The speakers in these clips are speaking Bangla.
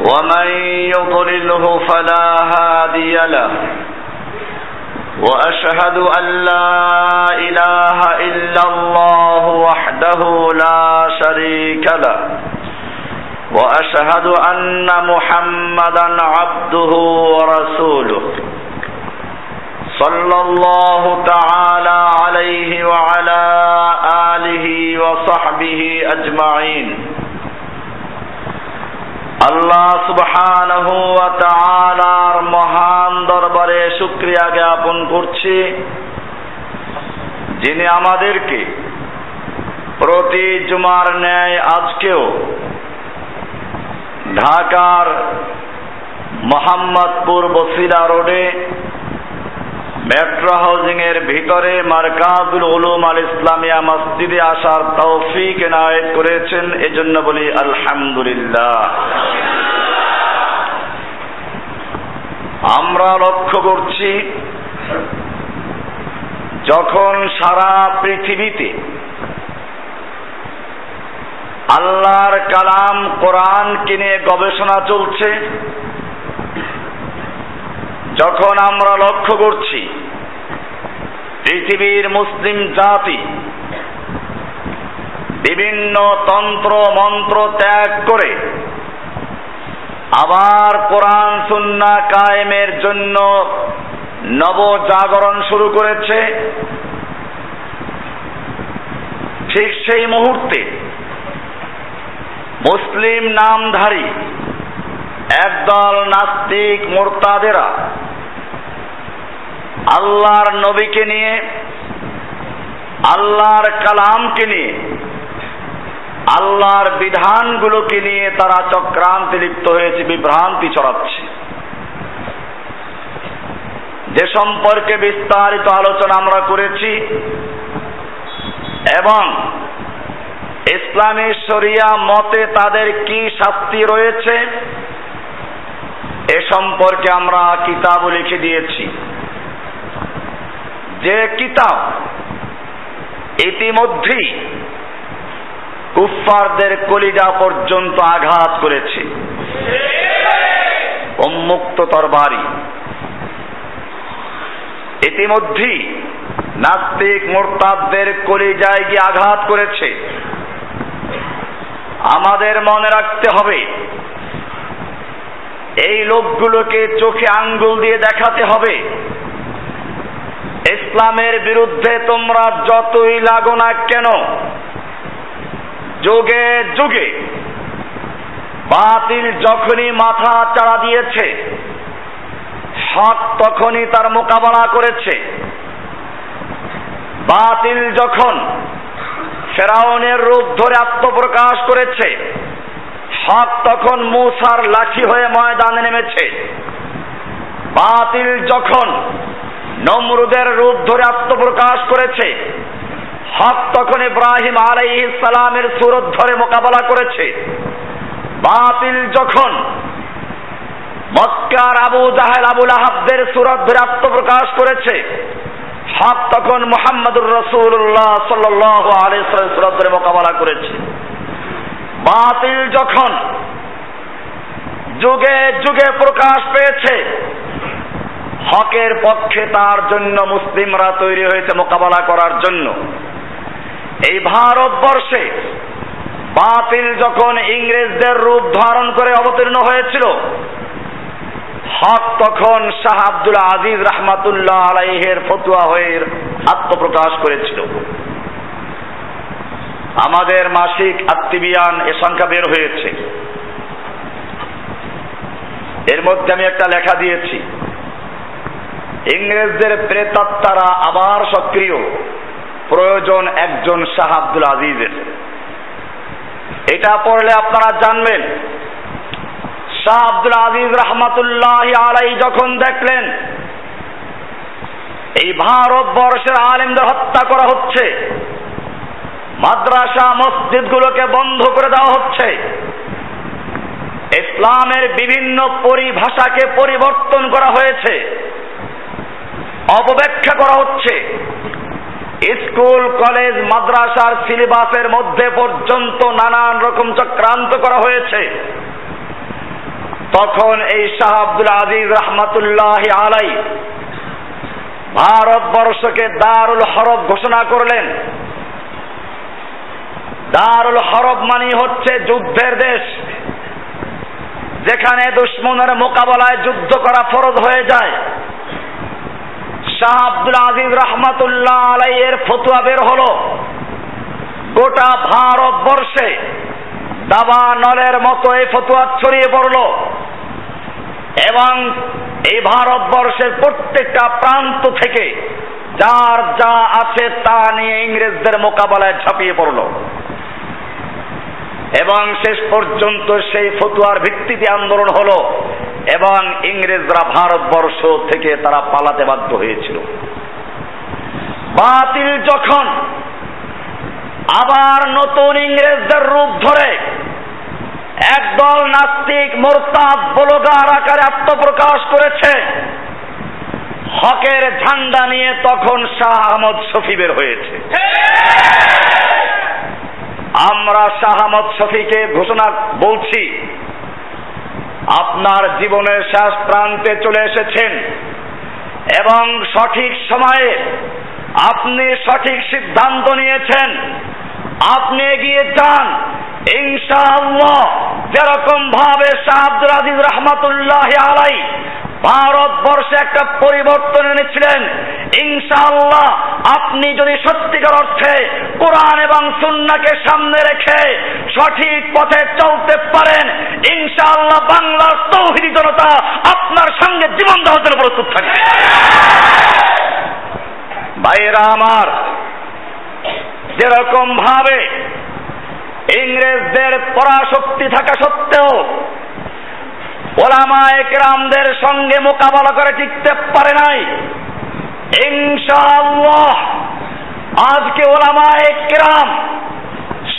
ومن يضلله فلا هادي له. وأشهد أن لا إله إلا الله وحده لا شريك له. وأشهد أن محمدا عبده ورسوله. صلى الله تعالى عليه وعلى آله وصحبه أجمعين. আল্লাহ সুবহানাহু মহান দরবারে শুক্রিয়া জ্ঞাপন করছি, যিনি আমাদেরকে প্রতি জুমার ন্যায় আজকেও ঢাকার মোহাম্মদপুর বসিলা রোডে মেট্রো হাউজিং এর ভিতরে মার্কাজুল উলুম আল ইসলামিয়া মসজিদে আসার তৌফিক এনায়েত করেছেন, এজন্য বলি আলহামদুলিল্লাহ। আমরা লক্ষ্য করছি, যখন সারা পৃথিবীতে আল্লাহর কালাম কোরআন কিনে গবেষণা চলছে যখন আমরা লক্ষ্য করছি, পৃথিবীর মুসলিম জাতি বিভিন্ন তন্ত্র, মন্ত্র ত্যাগ করে আবার কোরআন সুন্না কায়েমের জন্য নবজাগরণ শুরু করেছে। ঠিক সেই মুহূর্তে মুসলিম নামধারী একদল নাস্তিক মোরতাদেরা আল্লাহর নবীকে নিয়ে, আল্লাহর কালামকে নিয়ে, আল্লাহর বিধানগুলোকে নিয়ে তারা চক্রান্তে লিপ্ত হয়েছে, বিভ্রান্তি ছড়াচ্ছে। যে সম্পর্কে বিস্তারিত আলোচনা আমরা করেছি এবং ইসলামী শরিয়া মতে তাদের কি শাস্তি রয়েছে এ সম্পর্কে আমরা কিতাব লিখে দিয়েছি। যে কিতাব ইতিমধ্যেই কুফফারদের কলিজা পর্যন্ত আঘাত করেছে। উন্মুক্ত তরবারি। ইতিমধ্যেই নাস্তিক মোরতাদদের কলিজায় গিয়ে আঘাত করেছে। আমাদের মনে রাখতে হবে এই লোকগুলোকে চোখে আঙ্গুল দিয়ে দেখাতে হবে। ইসলামের বিরুদ্ধে তোমরা যতই লাগো না কেন, যুগে যুগে বাতিল যখনই মাথা চাড়া দিয়েছে, হক তখনই তার মোকাবেলা করেছে। বাতিল যখন ফেরাউনের রূপ ধরে আত্মপ্রকাশ করেছে হক তখন মূসার লাঠি হয়ে ময়দানে নেমেছে। বাতিল যখন নমরুদের রূপ ধরে আত্মপ্রকাশ করেছে, হক তখন ইব্রাহিম আলাইহিস সালামের সুরত ধরে মোকাবেলা করেছে। বাতিল যখন মক্কার আবু জাহেল আবুল আহাবদের সুরত ধরে আত্মপ্রকাশ করেছে, হক তখন মোহাম্মদুর রসুল্লাহ সাল্লাহ আলাই সুরত ধরে মোকাবেলা করেছে। বাতিল যখন যুগে যুগে প্রকাশ পেয়েছে, হকের পক্ষে তার জন্য মুসলিমরা তৈরি হয়েছে মোকাবেলা করার জন্য। এই ভারতবর্ষে বাতিল যখন ইংরেজদের রূপ ধারণ করে অবতীর্ণ হয়েছিল, হক তখন শাহ আব্দুল আজিজ রহমাতুল্লাহ আলাইহের ফতুয়া হয়ে আত্মপ্রকাশ করেছিল। আমাদের মাসিক আত্মিবিয়ান এ সংখ্যা বের হয়েছে। এর মধ্যে আমি একটা লেখা দিয়েছি। ইংরেজদের প্রেতাত্মারা আবার সক্রিয়। প্রয়োজন একজন শাহ আব্দুল আজিজের। এটা পড়লে আপনারা জানবেন। শাহ আব্দুল আজিজ রহমাতুল্লাহ আলাই যখন দেখলেন, এই ভারতবর্ষের আলেমদের হত্যা করা হচ্ছে মাদ্রাসা মসজিদগুলোকে বন্ধ করে দেওয়া হচ্ছে। ইসলামের বিভিন্ন পরিভাষাকে পরিবর্তন করা হয়েছে। অপব্যাখ্যা করা হচ্ছে। স্কুল, কলেজ, মাদ্রাসার সিলেবাসের মধ্যে পর্যন্ত নানান রকম চক্রান্ত করা হয়েছে। তখন এই শাহ আব্দুল আজিজ রহমাতুল্লাহ আলাই ভারতবর্ষকে দারুল হরফ ঘোষণা করলেন। দারুল হরব মানি হচ্ছে যুদ্ধের দেশ। যেখানে দুশ্মনের মোকাবেলায় যুদ্ধ করা ফরজ হয়ে যায়। শাহ আব্দুল আজিজ রহমাতুল্লাহ আলাই এর ফতুয়া বের হলো। গোটা ভারতবর্ষে দাবা নলের মতো এই ফতুয়া ছড়িয়ে পড়ল। এবং এই ভারতবর্ষের প্রত্যেকটা প্রান্ত থেকে যার যা আছে তা নিয়ে ইংরেজদের মোকাবেলায় ঝাঁপিয়ে পড়ল। এবং শেষ পর্যন্ত সেই ফতুয়ার ভিত্তিতে আন্দোলন হলো এবং ইংরেজরা ভারতবর্ষ থেকে তারা পালাতে বাধ্য হয়েছিল। বাতিল যখন আবার নতুন ইংরেজদের রূপ ধরে একদল নাস্তিক মোরতাদ বলগার আকারে আত্মপ্রকাশ করেছে, হকের ঝান্ডা নিয়ে তখন শাহ আহমদ শফি বের হয়েছে। আমরা শাহামত শফিকে ঘোষণা বলছি, আপনার জীবনের শেষ প্রান্তে চলে এসেছেন এবং সঠিক সময়ে আপনি সঠিক সিদ্ধান্ত নিয়েছেন। আপনি এগিয়ে যান। ইনশাআল্লাহ, যেরকম ভাবে শাহ আজিজ রহমতুল্লাহ আলাই ভারতবর্ষে একটা পরিবর্তন এনেছিলেন, ইনশাআল্লাহ আপনি যদি সত্যিকার অর্থে কোরআন এবং সুন্নাকে সামনে রেখে সঠিক পথে চলতে পারেন, ইনশাআল্লাহ বাংলার তৌহিদি জনতা আপনার সঙ্গে জীবন দেওয়ার জন্য প্রস্তুত থাকবে। ভাইয়েরা আমার যেরকম ভাবে ইংরেজদের পরাশক্তি থাকা সত্ত্বেও ওলামা একরামদের সঙ্গে মোকাবেলা করে টিকতে পারে নাই। ইনশাআল্লাহ আজকে ওলামা একরাম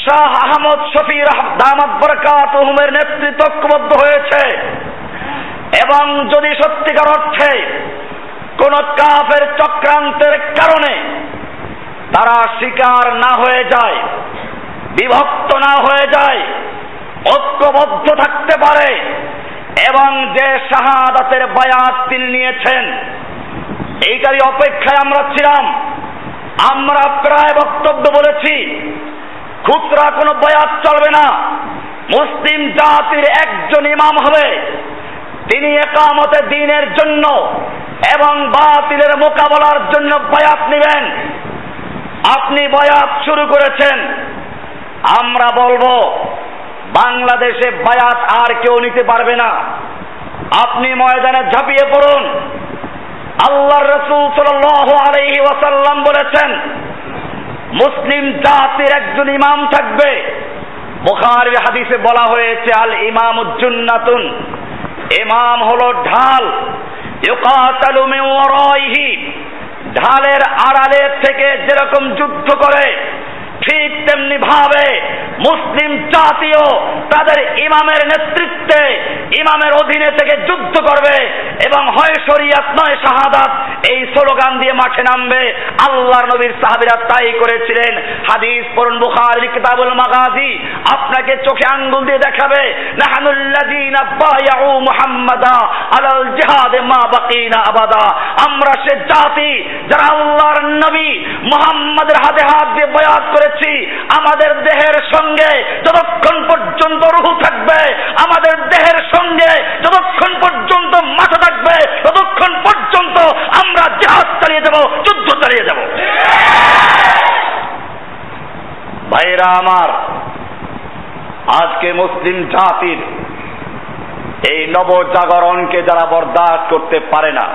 শাহ আহমদ শফির দামাত বরকাত হুমের ঐক্যবদ্ধ হয়েছে এবং যদি সত্যিকার অর্থে কোন কাফের চক্রান্তের কারণে তারা শিকার না হয়ে যায়, বিভক্ত না হয়ে যায়, ঐক্যবদ্ধ থাকতে পারে, এবং যে শাহাদাতের বায়াত তিনি নিয়েছেন, এইটারই অপেক্ষায় আমরা ছিলাম। আমরা প্রায় বক্তব্য বলেছি, খুচরা কোনো বয়াত চলবে না, মুসলিম জাতির একজন ইমাম হবে, তিনি একামতে দিনের জন্য এবং বাতিলের মোকাবেলার জন্য বয়াত নেবেন। আপনি বয়াত শুরু করেছেন। আমরা বলব, বাংলাদেশে বায়াত আর কেউ নিতে পারবে না। আপনি ময়দানে ঝাঁপিয়ে পড়ুন। আল্লাহর রসুল আলাইহি ওয়াসাল্লাম বলেছেন, মুসলিম জাতির একজন ইমাম থাকবে। বুখারী হাদিসে বলা হয়েছে, আল ইমাম উজ্জুন্নাতুন ইমাম হলো ঢাল। ইউকাতালু ওয়ারাইহি। ঢালের আড়ালে থেকে যেরকম যুদ্ধ করে ঠিক তেমনি ভাবে মুসলিম জাতীয় তাদের ইমামের নেতৃত্বে, ইমামের অধীনে থেকে যুদ্ধ করবে এবং হয় শরিয়াত, নয় শাহাদাত এই স্লোগান দিয়ে মাঠে নামবে। আল্লাহর নবীর সাহাবিরা তাই করেছিলেন। হাদিস পড়ুন বুখারী, কিতাবুল মাগাজি। আপনাকে চোখে আঙ্গুল দিয়ে দেখাবে, নাহানুল্লাযিনা বায়াউ মুহাম্মাদা আলাল জিহাদে মা বাকিনা আবাদা। আমরা সে জাতি যারা আল্লাহর নবী মুহাম্মাদের হাতে হাত দিয়ে বয়াত করেছি, আমাদের দেহের সঙ্গে যতক্ষণ পর্যন্ত রুহু থাকবে, আমাদের দেহের সঙ্গে যতক্ষণ পর্যন্ত মাথা থাকবে, ততক্ষণ পর্যন্ত আমরা জাহাজ চালিয়ে যাব, যুদ্ধ চালিয়ে যাব। ভাইরা আমার, আজকে মুসলিম জাতির এই নবজাগরণকে যারা বরদাস্ত করতে পারে না,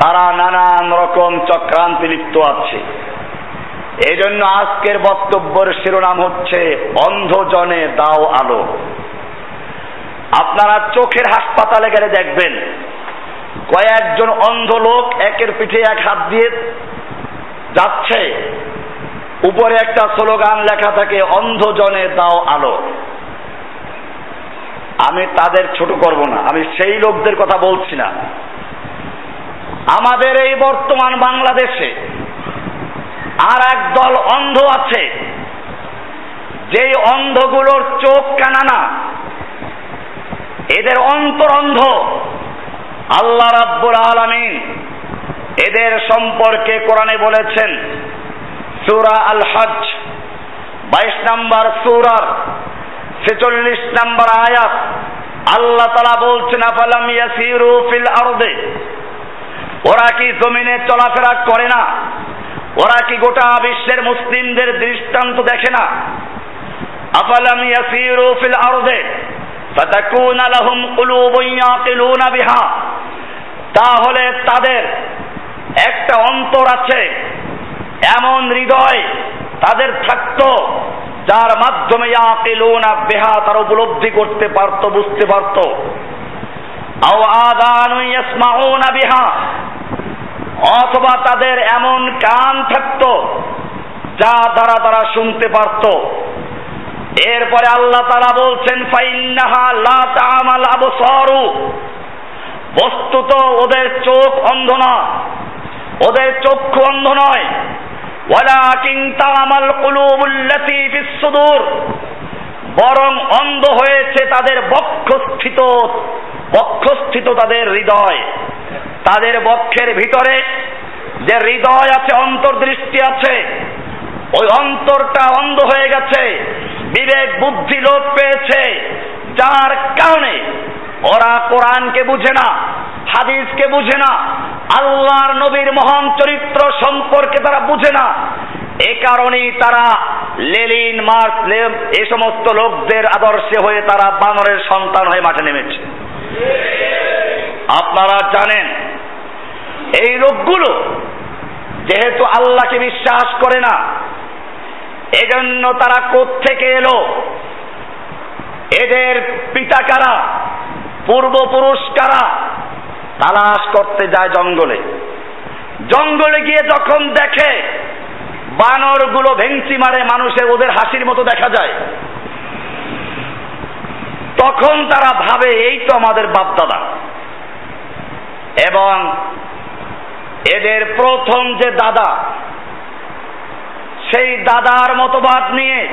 তারা নানান রকম চক্রান্তি লিপ্ত আছে। এই জন্য আজকের বক্তব্যের শিরোনাম হচ্ছে, অন্ধজনে দাও আলো। আপনারা চোখের হাসপাতালে গেলে দেখবেন, কয়েকজন অন্ধ লোক একের পিঠে এক হাত দিয়ে যাচ্ছে। উপরে একটা স্লোগান লেখা থাকে, অন্ধজনে দাও আলো। আমি তাদের ছোট করব না, আমি সেই লোকদের কথা বলছি না। আমাদের এই বর্তমান বাংলাদেশে আর এক দল অন্ধ আছে। যেই অন্ধগুলোর চোখ কানা না এদের অন্তর অন্ধ। আল্লাহ রাব্বুল আলামিন এদের সম্পর্কে কোরআনে বলেছেন, সূরা আল হজ বাইশ নাম্বার সূরার ছেচল্লিশ নাম্বার আয়াত, আল্লাহ তালা বলছেন, আফালাম ইয়াসিরু ফিল আরদে? ওরা কি জমিনে চলাফেরা করে না? ওরা কি গোটা বিশ্বের মুসলিমদের দৃষ্টান্ত দেখে না? আফালাম ইয়াসিরু ফিল আরদে, ফাতাকুনা লাহুম কুলুবুন ইয়াকিলুনা বিহা। তাহলে তাদের একটা অন্তর আছে, এমন হৃদয় তাদের থাকতো, যার মাধ্যমে ইয়াকিলুনা বিহা তারা উপলব্ধি করতে পারত, বুঝতে পারত। আও আদানু ইয়াসমাউনা বিহা অথবা তাদের এমন কান থাকতো যা দ্বারা তারা শুনতে পারত। এরপরে আল্লাহ তারা বলছেন, ফাইন্নাহা লা তামাল বস্তুত ওদের চোখ অন্ধ না, ওদের চক্ষু অন্ধ নয়। ওয়ালাকিন তামাল কুলুবুল্লাতি ফিস সুদূর। বরং অন্ধ হয়েছে তাদের বক্ষস্থিত বক্ষস্থিত তাদের হৃদয়। তাদের বক্ষের ভিতরে যে হৃদয় আছে, অন্তর্দৃষ্টি আছে, ওই অন্তরটা অন্ধ হয়ে গেছে। বিবেক, বুদ্ধি লোপ পেয়েছে। যার কারণে ওরা কোরআনকে বুঝে না, হাদিসকে বুঝে না, আল্লাহর নবীর মহান চরিত্র সম্পর্কে তারা বুঝে না। এ কারণেই তারা লেলিন, মার্স এ সমস্ত লোকদের আদর্শে হয়ে তারা বানরের সন্তান হয়ে মাঠে নেমেছে। আপনারা জানেন, এই লোকগুলো যেহেতু আল্লাহকে বিশ্বাস করে না, এজন্য তারা থেকে এলো? এদের পিতা কারা? পূর্বপুরুষ কারা? তালাশ করতে যায় জঙ্গলে। জঙ্গলে গিয়ে যখন দেখে বানরগুলো ভেংচি মারে মানুষের ওদের হাসির মতো দেখা যায়। তখন তারা ভাবে, এই তো আমাদের বাপদাদা। এবং এদের প্রথম যে দাদা, সেই দাদার মতবাদ নিয়ে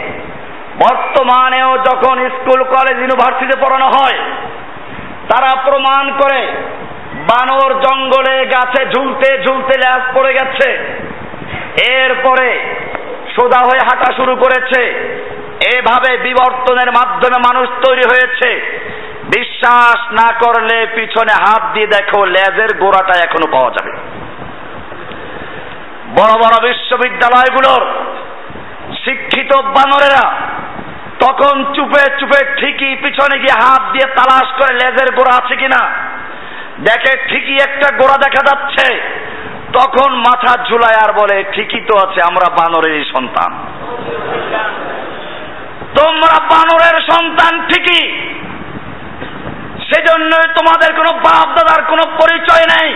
বর্তমানেও যখন স্কুল, কলেজ ইউনিভার্সিটি পড়ানো হয়, তারা প্রমাণ করে, বানর জঙ্গলে গাছে ঝুলতে ঝুলতে ল্যাস পড়ে গেছে। এরপরে সোদা হয়ে হাঁটা শুরু করেছে। এভাবে বিবর্তনের মাধ্যমে মানুষ তৈরি হয়েছে। বিশ্বাস না করলে পিছনে হাত দিয়ে দেখো লেজের গোড়াটা এখনও পাওয়া যাবে। বড় বড় বিশ্ববিদ্যালয়গুলোর শিক্ষিত বানরেরা তখন চুপে চুপে ঠিকই পিছনে গিয়ে হাত দিয়ে তালাশ করে লেজের গোড়া আছে কিনা। দেখে ঠিকই একটা গোড়া দেখা যাচ্ছে। তখন মাথা ঝুলায় আর বলে, ঠিকই তো আছে, আমরা বানরেরই সন্তান। তোমরা বানরের সন্তান ঠিকই। সেজন্যই তোমাদের কোনো বাপ দাদার কোনো পরিচয় নেই।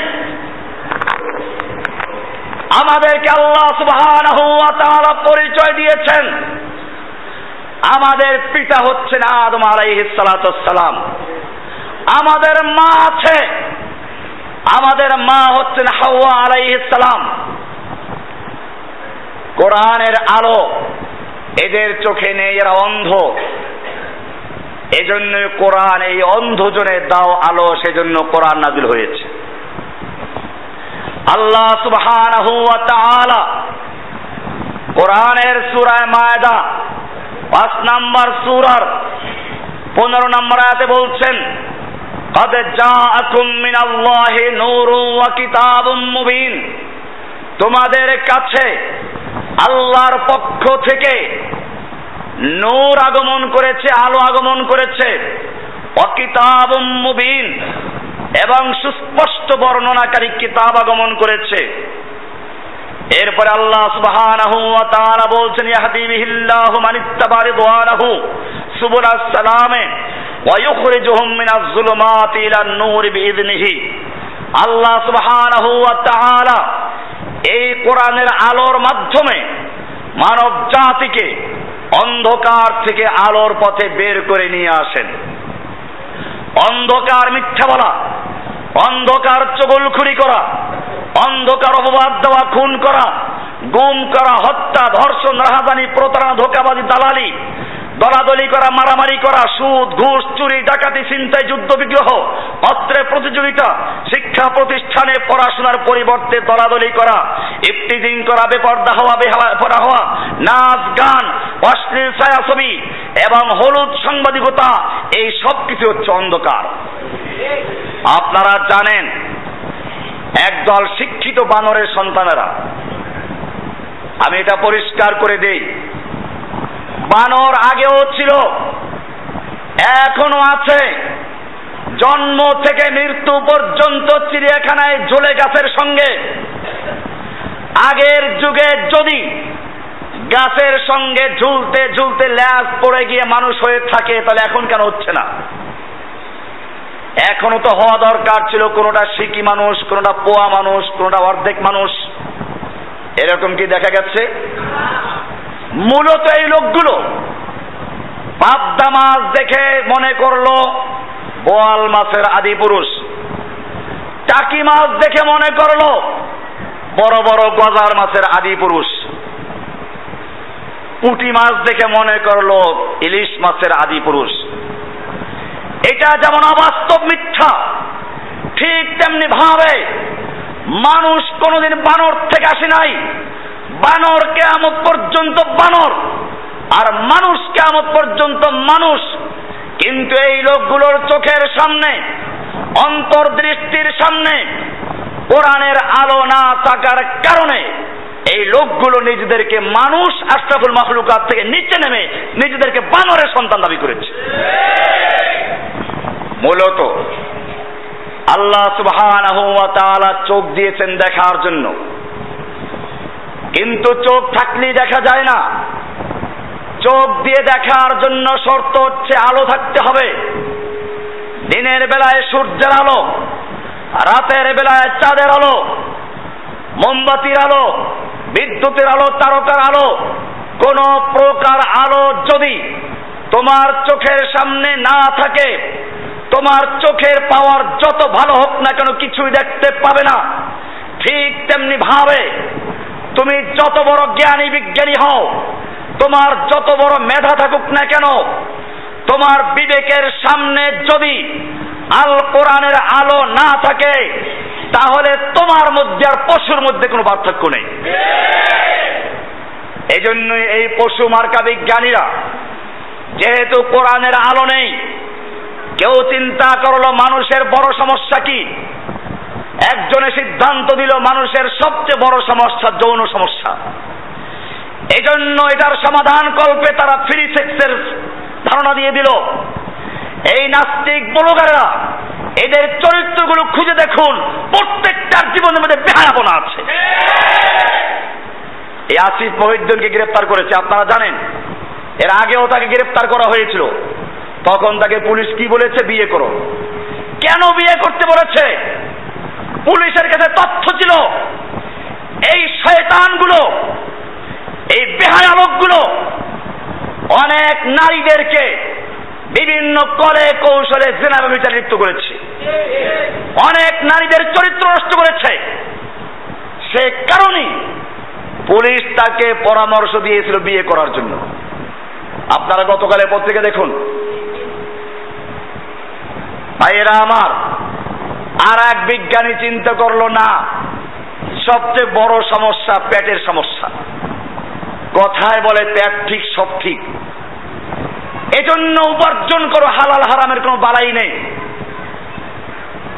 আমাদেরকে আল্লাহ সুবহানাহু ওয়া তাআলা পরিচয় দিয়েছেন। আমাদের পিতা হচ্ছেন আদম আলাইহিস সালাম। আমাদের মা আছে। আমাদের মা হচ্ছেন হাওয়া আলাইহিস সালাম। কোরআনের আলো এদের চোখে নেই, এরা অন্ধ। এজন্য কোরআন, এই অন্ধজনের দাও আলো, সেজন্য কোরআন নাজিল হয়েছে। আল্লাহ সুবহানাহু কোরআনের সূরায় মায়দা, পাঁচ নাম্বার সূরার পনেরো নম্বর আয়াতে বলছেন قد جاءكم من الله نور وكتاب مبين তোমাদের কাছে আল্লাহর পক্ষ থেকে নূর আগমন করেছে আলো আগমন করেছে অকিতাব মুবিন এবং সুস্পষ্ট বর্ণনাকারী কিতাব আগমন করেছে এরপরে আল্লাহ সুবহানাহু ওয়া তাআলা বলছেন ইয়াহদি বিহিল্লাহু মান ইত্তাবা ইলান নূর আল্লাহ সুবহানাহু ওয়া তাআলা এই কোরআনের আলোর মাধ্যমে মানব জাতিকে অন্ধকার থেকে আলোর পথে বের করে নিয়ে আসেন। অন্ধকার মিথ্যা বলা, অন্ধকার চগলখুরি করা, অন্ধকার অপবাদ দেওয়া, খুন করা, গুম করা, হত্যা, ধর্ষণ, রাহাজানি, প্রতারণা, ধোকাবাজি, দালালি দলাদলি করা, মারামারি করা, সুদ, ঘুষ, চুরি, ডাকাতি চিন্তায় যুদ্ধ, বিগ্রহ অস্ত্রের প্রতিযোগিতা, শিক্ষা প্রতিষ্ঠানে পড়াশোনার পরিবর্তে দলাদলি করা ইফটিজিং করা, বেপর্দা হওয়া, বেহালা হওয়া, নাচ, গান, অশ্লীল ছায়াছবি এবং হলুদ সাংবাদিকতা, এই সব কিছু হচ্ছে অন্ধকার। আপনারা জানেন, একদল শিক্ষিত বানরের সন্তানেরা, আমি এটা পরিষ্কার করে দেই বানর আগেও ছিল এখনও আছে। জন্ম থেকে মৃত্যু পর্যন্ত চিড়িয়াখানায় ঝুলে গাছের সঙ্গে। আগের যুগে যদি গাছের সঙ্গে ঝুলতে ঝুলতে ল্যাস পড়ে গিয়ে মানুষ হয়ে থাকে, তাহলে এখন কেন হচ্ছে না? এখনও তো হওয়া দরকার ছিল, কোনোটা সিকি মানুষ, কোনোটা পোয়া মানুষ, কোনোটা অর্ধেক মানুষ। এরকম কি দেখা গেছে? মূলত এই লোকগুলো পাবদা মাছ দেখে মনে করল বোয়াল মাছের আদি পুরুষ। টাকি মাছ দেখে মনে করল বড় বড় গজার মাছের আদি পুরুষ। পুঁটি মাছ দেখে মনে করল ইলিশ মাছের আদি পুরুষ। এটা যেমন অবাস্তব মিথ্যা, ঠিক তেমনি ভাবে মানুষ কোনোদিন বানর থেকে আসে নাই। বানর কেয়ামত পর্যন্ত বানর, আর মানুষ কেয়ামত পর্যন্ত মানুষ। কিন্তু এই লোকগুলোর চোখের সামনে, অন্তর্দৃষ্টির সামনে, কোরআনের আলো না থাকার কারণে এই লোকগুলো নিজেদেরকে মানুষ আশরাফুল মাহলুকাত থেকে নিচে নেমে নিজেদেরকে বানরের সন্তান দাবি করেছে। মূলত আল্লাহ সুবহানাহু ওয়া তাআলা চোখ দিয়েছেন দেখার জন্য। কিন্তু চোখ থাকলেই দেখা যায় না। চোখ দিয়ে দেখার জন্য শর্ত হচ্ছে আলো থাকতে হবে। দিনের বেলায় সূর্যের আলো, রাতের বেলায় চাঁদের আলো, মোমবাতির আলো, বিদ্যুতের আলো, তারকার আলো, কোন প্রকার আলো যদি তোমার চোখের সামনে না থাকে, তোমার চোখের পাওয়ার যত ভালো হোক না কেন কিছুই দেখতে পাবে না। ঠিক তেমনি ভাবে তুমি যত বড় জ্ঞানী বিজ্ঞানী হও, তোমার যত বড় মেধা থাকুক না কেন, তোমার বিবেকের সামনে যদি আল কোরআনের আলো না থাকে, তাহলে তোমার মধ্যে আর পশুর মধ্যে কোনো পার্থক্য নেই। এই জন্যই এই পশু মার্কা বিজ্ঞানীরা, যেহেতু কোরআনের আলো নেই, কেউ চিন্তা করল মানুষের বড় সমস্যা কি? একজনে সিদ্ধান্ত দিল মানুষের সবচেয়ে বড় সমস্যা যৌন সমস্যা। এজন্য এটার সমাধান কল্পে তারা ফ্রি সেক্সের ধারণা দিয়ে দিল। এই নাস্তিক ব্লগাররা, এদের চরিত্রগুলো খুঁজে দেখুন, প্রত্যেকটার জীবনের মধ্যে বেহায়াপনা আছে। এই আসিফ মহিদ্দিনকে গ্রেপ্তার করেছে, আপনারা জানেন। এর আগেও তাকে গ্রেপ্তার করা হয়েছিল। তখন তাকে পুলিশ কি বলেছে? বিয়ে করো। কেন বিয়ে করতে বলেছে? পুলিশের কাছে তথ্য ছিল, এই শয়তানগুলো, এই বেহায়ালোকগুলো অনেক নারীদেরকে বিভিন্ন কলে কৌশলে জেনাবে লিপ্ত করেছে। অনেক নারীদের চরিত্র নষ্ট করেছে। সে কারণেই পুলিশ তাকে পরামর্শ দিয়েছিল বিয়ে করার জন্য। আপনারা গতকালে পত্রিকা দেখুন। ভাইয়েরা আমার আর এক বিজ্ঞানী চিন্তা করল, না, সবচেয়ে বড় সমস্যা পেটের সমস্যা। কথায় বলে, পেট ঠিক, সব ঠিক। এজন্য উপার্জন করো, হালাল হারামের কোনো বালাই নেই।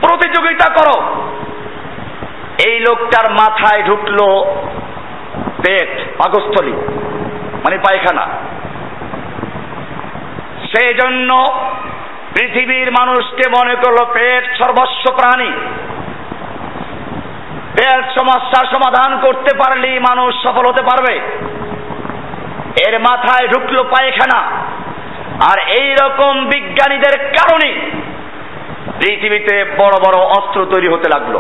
প্রতিযোগিতা করো। এই লোকটার মাথায় ঢুকলো পেট, পাকস্থলী মানে পায়খানা। সেই জন্য পৃথিবীর মানুষকে মনে করল পেট সর্বস্ব প্রাণী। পেট সমস্যার সমাধান করতে পারলেই মানুষ সফল হতে পারবে। এর মাথায় ঢুকলো পায়খানা। আর এই রকম বিজ্ঞানীদের কারণে পৃথিবীতে বড় বড় অস্ত্র তৈরি হতে লাগল।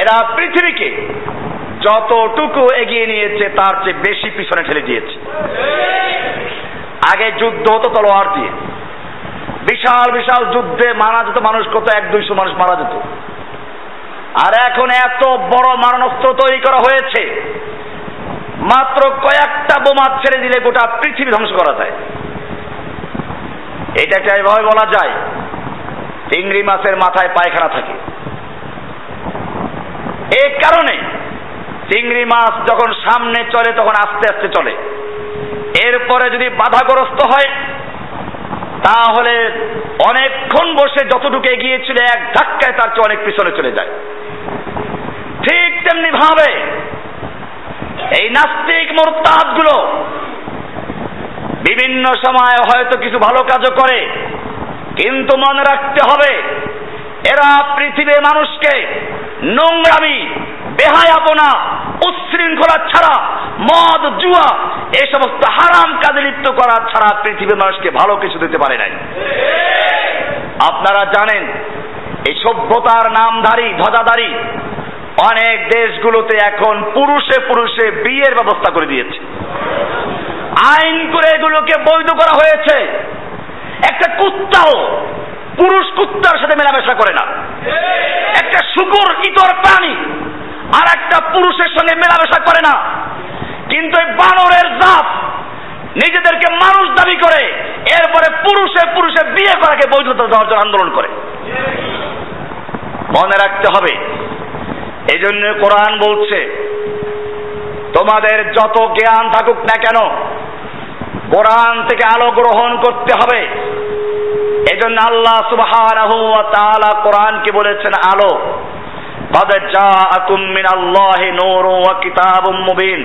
এরা পৃথিবীকে যতটুকু এগিয়ে নিয়েছে, তার চেয়ে বেশি পিছনে ঠেলে দিয়েছে। আগে যুদ্ধ হতো তলোয়ার দিয়ে। বিশাল বিশাল যুদ্ধে মারা যেত মানুষ, কত এক, দুইশো মানুষ মারা যেত। আর এখন এত বড় মারণাস্ত্র তৈরি করা হয়েছে, মাত্র কয়েকটা বোমা ছেড়ে দিলে গোটা পৃথিবী ধ্বংস করা যায়। এটাকে এভাবে বলা যায়, চিংড়ি মাছের মাথায় পায়খানা থাকে। এই কারণে চিংড়ি মাছ যখন সামনে চলে, তখন আস্তে আস্তে চলে। এরপরে যদি বাধাগ্রস্ত হয় তাহলে অনেকক্ষণ বসে যতটুকু এগিয়েছিল এক ধাক্কায় তার চেয়ে অনেক পিছনে চলে যায়। ঠিক তেমনি ভাবে এই নাস্তিক মোরতাদগুলো বিভিন্ন সময় হয়তো কিছু ভালো কাজও করে, কিন্তু মনে রাখতে হবে, এরা পৃথিবীর মানুষকে নোংরামি বেহায়াপনা উচ্ছৃঙ্খলা ছাড়া, মদ, জুয়া এই সমস্ত হারাম কাজে লিপ্ত করা ছাড়া পৃথিবীর মানুষকে ভালো কিছু দিতে পারে নাই। আপনারা জানেন, এই সভ্যতার নামধারী, ধ্বজাধারী অনেক দেশগুলোতে এখন পুরুষে পুরুষে বিয়ের ব্যবস্থা করে দিয়েছে। আইন করে এগুলোকে বৈধ করা হয়েছে। একটা কুত্তাও পুরুষ কুত্তার সাথে মেলামেশা করে না। একটা শুকুর, ইতর প্রাণী আর একটা পুরুষের সঙ্গে মেলামেশা করে না। কিন্তু এই বানরের জাত নিজেদেরকে মানুষ দাবি করে, এরপরে পুরুষে পুরুষে বিয়ে করাকে বৈধতা দেওয়ার জন্য আন্দোলন করে। মনে রাখতে হবে এই জন্য কোরআন বলছে, তোমাদের যত জ্ঞান থাকুক না কেন, কোরআন থেকে আলো গ্রহণ করতে হবে। এজন্য আল্লাহ তাআলা কোরআনকে বলেছেন আলো। قد جاءكم من الله نور وكتاب مبين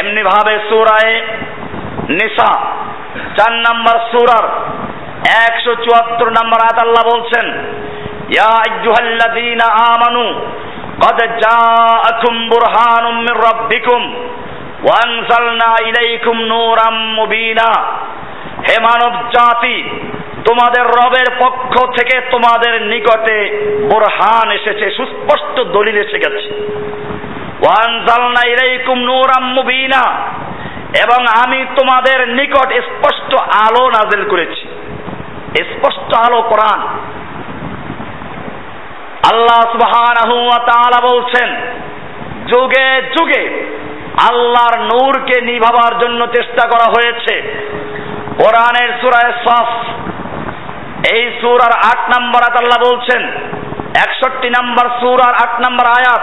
এমনি ভাবে সূরায়ে নিসা চার নম্বর সূরার একশো চুয়াত্তর নম্বর আয়াত আল্লাহ বলছেন ইয়া আইয়ুহাল্লাযীনা আমানু قد جاءكم برهان من ربكم وأنزلنا إليكم نورا مبينا হে মানব জাতি তোমাদের রবের পক্ষ থেকে তোমাদের নিকটে বোরহান এসেছে, সুস্পষ্ট দলিল এসে গেছে। এবং আমি তোমাদের নিকট স্পষ্ট আলো নাজিল করেছি। স্পষ্ট আলো কোরআন। আল্লাহ তাআলা বলছেন, যুগে যুগে আল্লাহর নূরকে নিভাবার জন্য চেষ্টা করা হয়েছে। কোরআনের সূরায় সফ এই সূরার আট নম্বর আয়াত আল্লাহ বলছেন, একষট্টি নম্বর সূরার আট নম্বর আয়াত,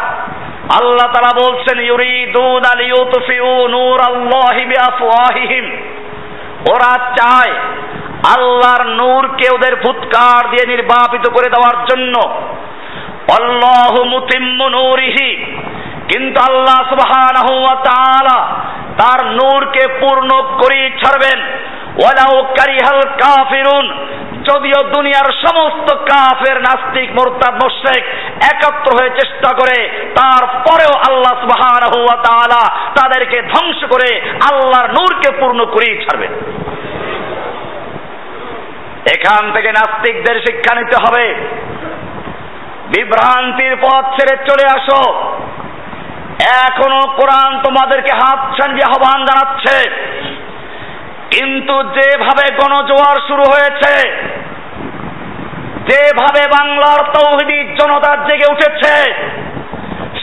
আল্লাহ তাআলা বলছেন, ইউরিদুনা লিইউতফিউ নূরাল্লাহি বিআফওয়াহিহিম। ওরা চায় আল্লাহর নূরকে ওদের ফুৎকার দিয়ে নির্বাপিত করে দেওয়ার জন্য। আল্লাহু মুতিম্মু নূরিহি। কিন্তু আল্লাহ সুবহানাহু ওয়া তাআলা তার নূরকে পূর্ণ করে ছাড়বেন। ওয়ালাউ কারিহাল কাফিরুন, যদিও দুনিয়ার সমস্ত কাফের নাস্তিক, মোরতাদ, মুশরিক একত্র হয়ে চেষ্টা করে, তারপরেও আল্লাহ সুবহানাহু ওয়া তাআলা তাদেরকে ধ্বংস করে আল্লাহর নূরকে পূর্ণ করেই ছাড়বেন। এখান থেকে নাস্তিকদের শিক্ষা নিতে হবে। বিভ্রান্তির পথ ছেড়ে চলে আসো। এখনও কোরআন তোমাদেরকে হাত ছাড়িয়ে আহ্বান জানাচ্ছে। কিন্তু যেভাবে গণজোয়ার শুরু হয়েছে, যেভাবে বাংলার তৌহিদি জনতা জেগে উঠেছে,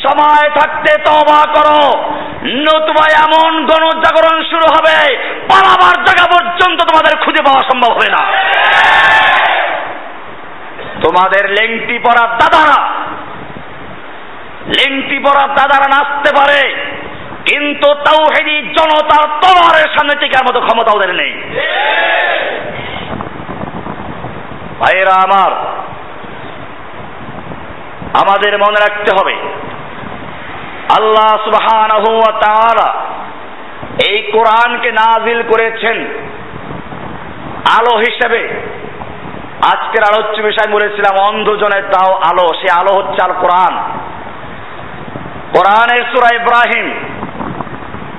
সময় থাকতে তবা করো, নতুবা এমন গণজাগরণ শুরু হবে, পালাবার জায়গা পর্যন্ত তোমাদের খুঁজে পাওয়া সম্ভব হবে না। তোমাদের লেংটি পরা দাদারা, লেংটি পরা দাদারা নাচতে পারে কিন্তু তাওহিদি জনতার তলোয়ারের সামনে টিকার মতো ক্ষমতা ওদের নেই। ভাইয়েরা আমার, আমাদের মনে রাখতে হবে, আল্লাহ সুবহানাহু এই কোরআনকে নাজিল করেছেন আলো হিসেবে। আজকের আলোচ্য বিষয় বলেছিলাম, অন্ধজনের দাও আলো, সে আলো হচ্ছে আল কোরআন। কোরআনের সূরা ইব্রাহিম।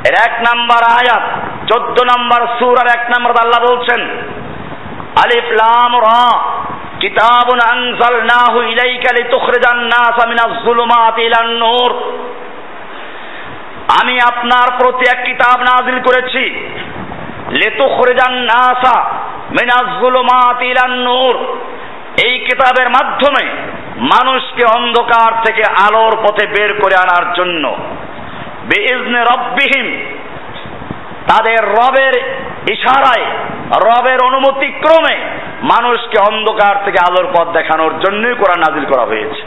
এর এক নাম্বার আয়াত, চোদ্দ নাম্বার সুর আর এক নাম্বার আল্লাহ বলছেন, আলিফ লাম রা, কিতাবুন আনজালনাহু ইলাইকা লিতুখরিজান নাসা মিনাজ যুলুমাতি ইলান নূর। আমি আপনার প্রতি এক কিতাব নাজিল করেছি লিতুখরিজান নাসা মিনাজ যুলুমাতি ইলান নূর। এই কিতাবের মাধ্যমে মানুষকে অন্ধকার থেকে আলোর পথে বের করে আনার জন্য। বেইজনে রব্বিহিম, তাদের রবের ইশারায়, রবের অনুমতি ক্রমে মানুষকে অন্ধকার থেকে আলোর পথ দেখানোর জন্যই কোরআন নাজিল করা হয়েছে।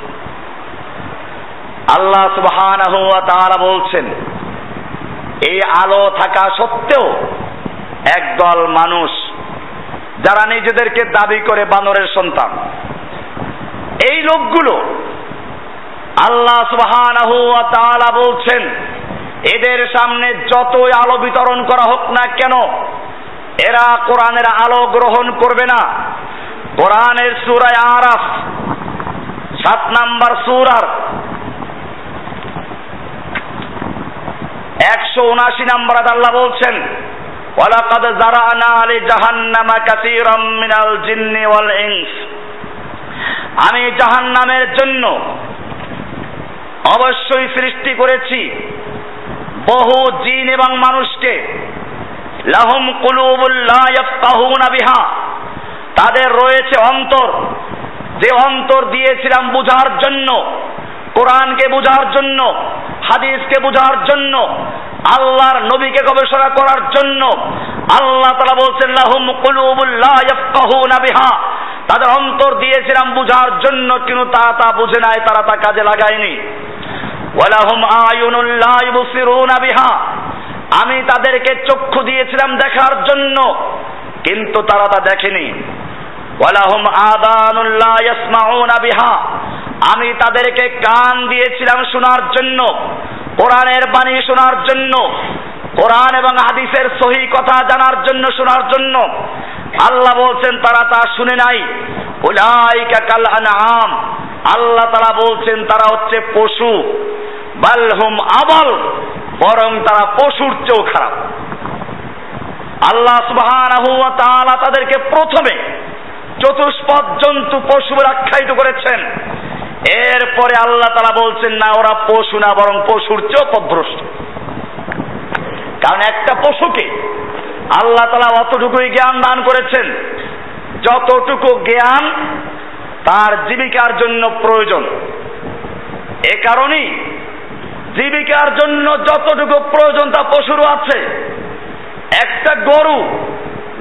আল্লাহ সুবহানাহু ওয়া তাআলা বলছেন, এই আলো থাকা সত্ত্বেও একদল মানুষ, যারা নিজেদেরকে দাবি করে বানরের সন্তান এই লোকগুলো আল্লাহ তাআলা বলছেন, এদের সামনে যতই আলো বিতরণ করা হোক না কেন, এরা কোরআনের আলো গ্রহণ করবে না। কোরআনের সুরায় আরাফ, সাত নাম্বার সুরার একশো উনাশি নাম্বার আল্লাহ বলছেন, ওয়ালাকাদ জারানা আলি জাহান্নামা কাসীরাম মিনাল জিন্নি ওয়াল ইনস। আমি জাহান্নামের জন্য অবশ্যই সৃষ্টি করেছি বহু জিন এবং মানুষকে। লাহুম কুলুবুল্লাহ বিহা। তাদের রয়েছে অন্তর। যে অন্তর দিয়েছিলাম বুঝার জন্য, কোরআনকে বুঝার জন্য, হাদিসকে বুঝার জন্য, আল্লাহর নবীকে গবেষণা করার জন্য, আল্লাহ তারা বলছেন, লাহুম কুলুবুল্লাহ বিহা। তাদের অন্তর দিয়েছিলাম বুঝার জন্য, কিন্তু তা তা বুঝে নাই, তারা তা কাজে লাগায়নি। ওয়ালাহুম আয়ুনুল্লাহ ইবসিরুনা বিহা। আমি তাদেরকে চক্ষু দিয়েছিলাম দেখার জন্য, কিন্তু তারা তা দেখেনি। ওয়ালাহুম আদানুল্লাহ ইয়াসমাউনা বিহা। আমি তাদেরকে কান দিয়েছিলাম শোনার জন্য, কোরআনের বাণী শোনার জন্য, কোরআন এবং হাদিসের সহি কথা জানার জন্য, শোনার জন্য। আল্লাহ বলছেন, তারা তা শুনে নাই। উলাইকা কাল আনআম। আল্লাহ তারা বলছেন, তারা হচ্ছে পশু। বালহুম আবল। বরং তারা পশুর চেয়েও খারাপ। আল্লাহ তাআলা তাদেরকে প্রথমে চতুষ্পদ জন্তু পশু আখ্যায়িত করেছেন। এরপরে আল্লাহ তারা বলছেন, না, ওরা পশু না, বরং পশুর চেয়েও পদভ্রষ্ট। কারণ একটা পশুকে আল্লাহ তালা অতটুকুই জ্ঞান দান করেছেন। যতটুকু জ্ঞান তার জীবিকার জন্য প্রয়োজন। এ কারণেই জীবিকার জন্য যতটুকু প্রয়োজন তা পশুরও আছে। একটা গরু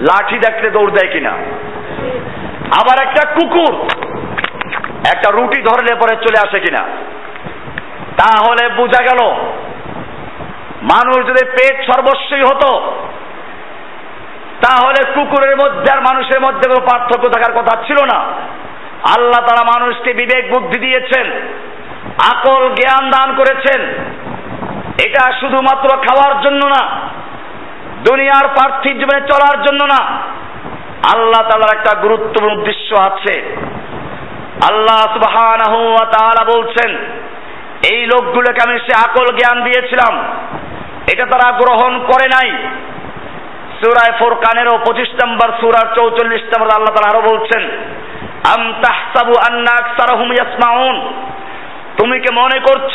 লাঠি দেখতে দৌড় দেয় কিনা? আবার একটা কুকুর একটা রুটি ধরলে পরে চলে আসে কিনা? তাহলে বোঝা গেল, মানুষ যদি পেট সর্বস্বই হতো তাহলে কুকুরের মধ্যে আর মানুষের মধ্যে কোনো পার্থক্য থাকার কথা ছিল না। আল্লাহ তারা মানুষকে বিবেক বুদ্ধি দিয়েছেন, আকল জ্ঞান দান করেছেন। এটা শুধুমাত্র খাওয়ার জন্য না, দুনিয়ার পার্থিব জীবনে চলার জন্য না। আল্লাহ তালার একটা গুরুত্বপূর্ণ উদ্দেশ্য আছে। আল্লাহ তাআলা বলছেন, এই লোকগুলোকে আমি সে আকল জ্ঞান দিয়েছিলাম, এটা তারা গ্রহণ করে নাই। সুরায় ফোরকানেরও পঁচিশ নম্বর সুরার চৌচল্লিশ নম্বর আল্লাহ তালা আরও বলছেন, আম তাহসাবু আন্না আকসারহুম ইয়াসমাউন। তুমি কি মনে করছ,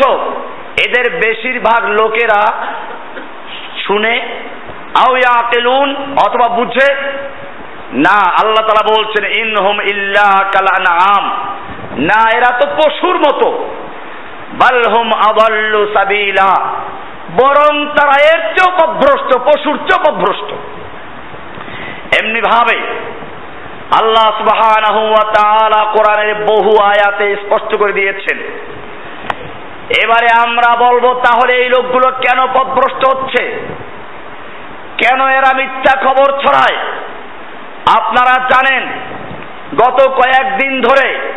এদের বেশিরভাগ লোকেরা শুনে, আও ইয়াকিলুন অথবা বুঝে? না, আল্লাহ তালা বলছেন, ইনহুম ইল্লা কাল আনআম না, এরা তো পশুর মতো। বালহুম আদাল্লু সাবিলা। বরং তারা এর চেয়েও পভ্রষ্ট পশুর চেয়েও পভ্রষ্ট এমনি ভাবে আল্লাহ তাআলা কোরআনের বহু আয়াতে স্পষ্ট করে দিয়েছেন। এবারে আমরা বলব, তাহলে এই লোকগুলো কেন পথভ্রষ্ট হচ্ছে? কেন এরা মিথ্যা খবর ছড়ায়? আপনারা জানেন, গত কয়েকদিন ধরে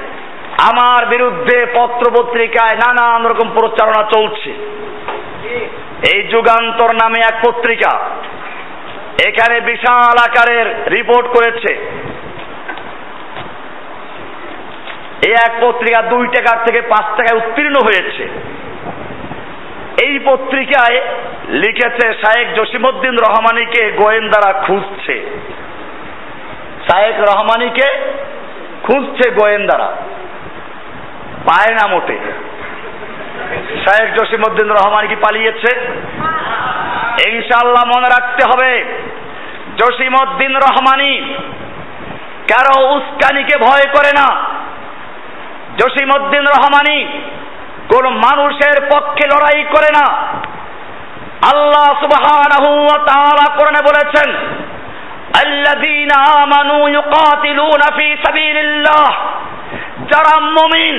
আমার বিরুদ্ধে পত্র পত্রিকায় নানান রকম প্রচারণা চলছে। এই যুগান্তর নামে এক পত্রিকা এখানে বিশাল আকারের রিপোর্ট করেছে। এই এক পত্রিকা দুই টাকার থেকে পাঁচ টাকায় উত্তীর্ণ হয়েছে। এই পত্রিকায় লিখেছে, শায়েক জসিমুদ্দিন রহমানিকে গোয়েন্দারা খুঁজছে। শায়েক রহমানিকে খুঁজছে গোয়েন্দারা। পায় না মোটে। শাহেখ জসিমউদ্দিন রহমান কি পালিয়েছে? ইনশাআল্লাহ মনে রাখতে হবে, জসিমউদ্দিন রহমানি কারও উস্কানিকে ভয় করে না। জসিমউদ্দিন রহমানি কোন মানুষের পক্ষে লড়াই করে না। আল্লাহ সুবহানাহু ওয়া তাআলা কোরআনে বলেছেন, আল্লাযীনা আমানু ইউকাতিলুনা ফি সাবিলিল্লাহ। যারা মুমিন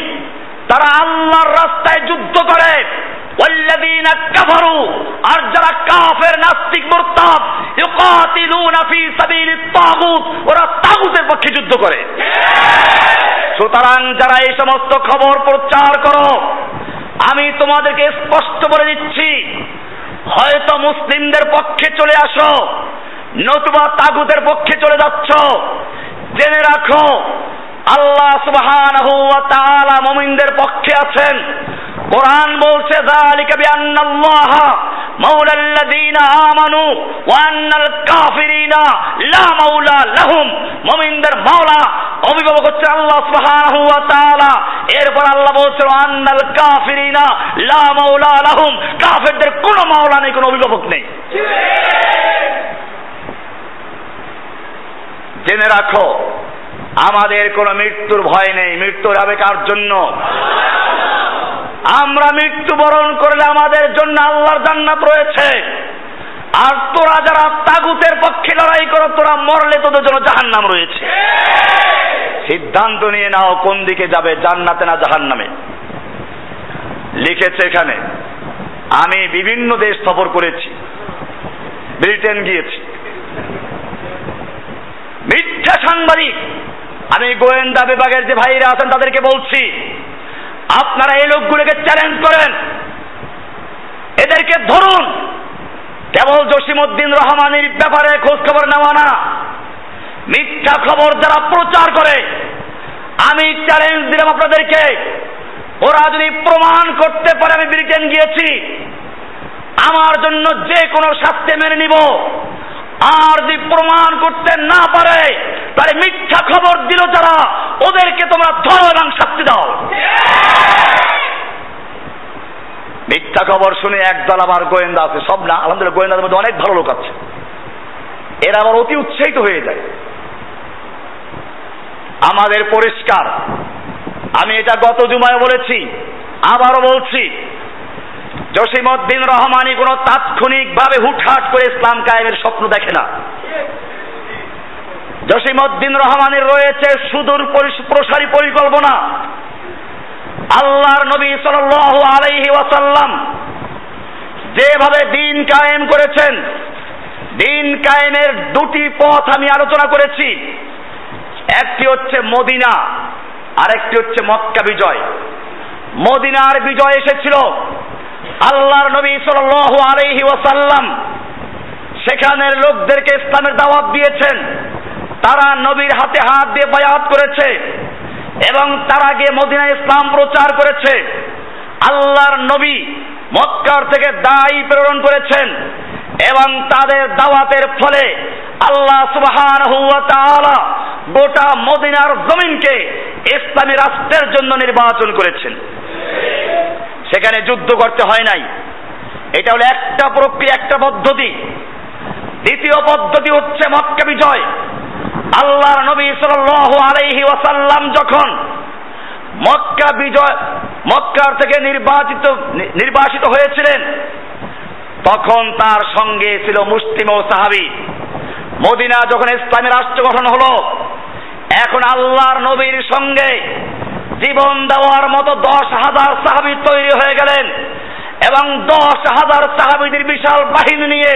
তারা আল্লাহর রাস্তায় যুদ্ধ করে। আর যারা কাফের, নাস্তিক মোরতাব ওরা তাগুতের পক্ষে যুদ্ধ করে। সুতরাং যারা এই সমস্ত খবর প্রচার করো, আমি তোমাদেরকে স্পষ্ট করে দিচ্ছি, হয়তো মুসলিমদের পক্ষে চলে আসো, নতুবা তাগুতের পক্ষে চলে যাচ্ছ। জেনে রাখো আল্লাহ তাআলা মুমিনদের পক্ষে আছেন। কোরআন বলছে লা মাওলা অভিভাবক হচ্ছে আল্লাহ সুবহানাহু এরপর আল্লাহ বলছে আন্নাল কাফিরিনা লা মাওলা লাহুম। কাফেরদের কোনো মাওলা নেই, কোনো অভিভাবক নেই। জেনে রাখো আমাদের কোনো মৃত্যুর ভয় নেই। মৃত্যুর হবে কার জন্য? আমরা মৃত্যুবরণ করলে আমাদের জন্য আল্লাহর জান্নাত রয়েছে। আর তোরা যারা তাগুতের পক্ষে লড়াই করো, তোরা মরলে তোদের জন্য জাহান্নাম রয়েছে। সিদ্ধান্ত নিয়ে নাও কোন দিকে যাবে, জান্নাতে না জাহান্নামে। লিখেছে এখানে, আমি বিভিন্ন দেশ সফর করেছি। ব্রিটেন গিয়েছি। মিথ্যা সাংবাদিক আমি গোয়েন্দা বিভাগের যে ভাইরা আছেন তাদেরকে বলছি, আপনারা এই লোকগুলোকে চ্যালেঞ্জ করেন। এদেরকে ধরুন। কেবল জসিমউদ্দিন রহমানের ব্যাপারে খোঁজ খবর নেওয়া না। মিথ্যা খবর যারা প্রচার করে, আমি চ্যালেঞ্জ দিলাম আপনাদেরকে। ওরা যদি প্রমাণ করতে পারে আমি ব্রিটেন গিয়েছি, আমার জন্য যে কোনো শাস্তি মেনে নিব। আর যদি প্রমাণ করতে না পারে, তাহলে মিথ্যা খবর দিল যারা, ওদেরকে তোমরা ধরো এবং শাস্তি দাও। মিথ্যা খবর শুনে একদল আবার গোয়েন্দা আছে, সব না, আলহামদুলিল্লাহ, গোয়েন্দাদের মধ্যে অনেক ভালো লোক আছে। এরা আবার অতি উৎসাহিত হয়ে যায়। আমাদের পরিষ্কার। আমি এটা গত জুমায় বলেছি, আবারও বলছি জসিমউদ্দিন রহমানি কোন তাৎক্ষণিক ভাবে হুটহাট করে ইসলাম কায়েমের স্বপ্ন দেখে না। জসিমউদ্দিন রহমানের রয়েছে সুদূর প্রসারী পরিকল্পনা। আল্লাহর নবী সাল্লাল্লাহু আলাইহি ওয়াসাল্লাম যেভাবে দিন কায়েম করেছেন, দিন কায়েমের দুটি পথ আমি আলোচনা করেছি। একটি হচ্ছে মদিনা, আরেকটি হচ্ছে মক্কা বিজয়। মদিনার বিজয় এসেছিল আল্লাহর নবী সাল্লাল্লাহু আলাইহি ওয়াসাল্লাম সেখানের লোকদেরকে ইসলামের দাওয়াত দিয়েছেন। তারা নবীর হাতে হাত দিয়ে বায়াত করেছে এবং তারা গিয়ে মদিনা ইসলাম প্রচার করেছে। আল্লাহর নবী মক্কার থেকে দায়ী প্রেরণ করেছেন এবং তাদের দাওয়াতের ফলে আল্লাহ তাআলা গোটা মদিনার জমিনকে ইসলামী রাষ্ট্রের জন্য নির্বাচন করেছেন। সেখানে যুদ্ধ করতে হয় নাই। এটা হলো একটা প্রক্রিয়া, একটা পদ্ধতি। দ্বিতীয় পদ্ধতি হচ্ছে মক্কা বিজয়। আল্লাহর নবী সাল্লাল্লাহু আলাইহি ওয়াসাল্লাম যখন মক্কা বিজয়, মক্কার থেকে নির্বাচিত, নির্বাসিত হয়েছিলেন, তখন তার সঙ্গে ছিল মুসলিম ও সাহাবি। মদিনা যখন ইসলামী রাষ্ট্র গঠন হলো, এখন আল্লাহর নবীর সঙ্গে জীবন দেওয়ার মতো দশ হাজার সাহাবি তৈরি হয়ে গেলেন এবং দশ হাজার সাহাবিদের বিশাল বাহিনী নিয়ে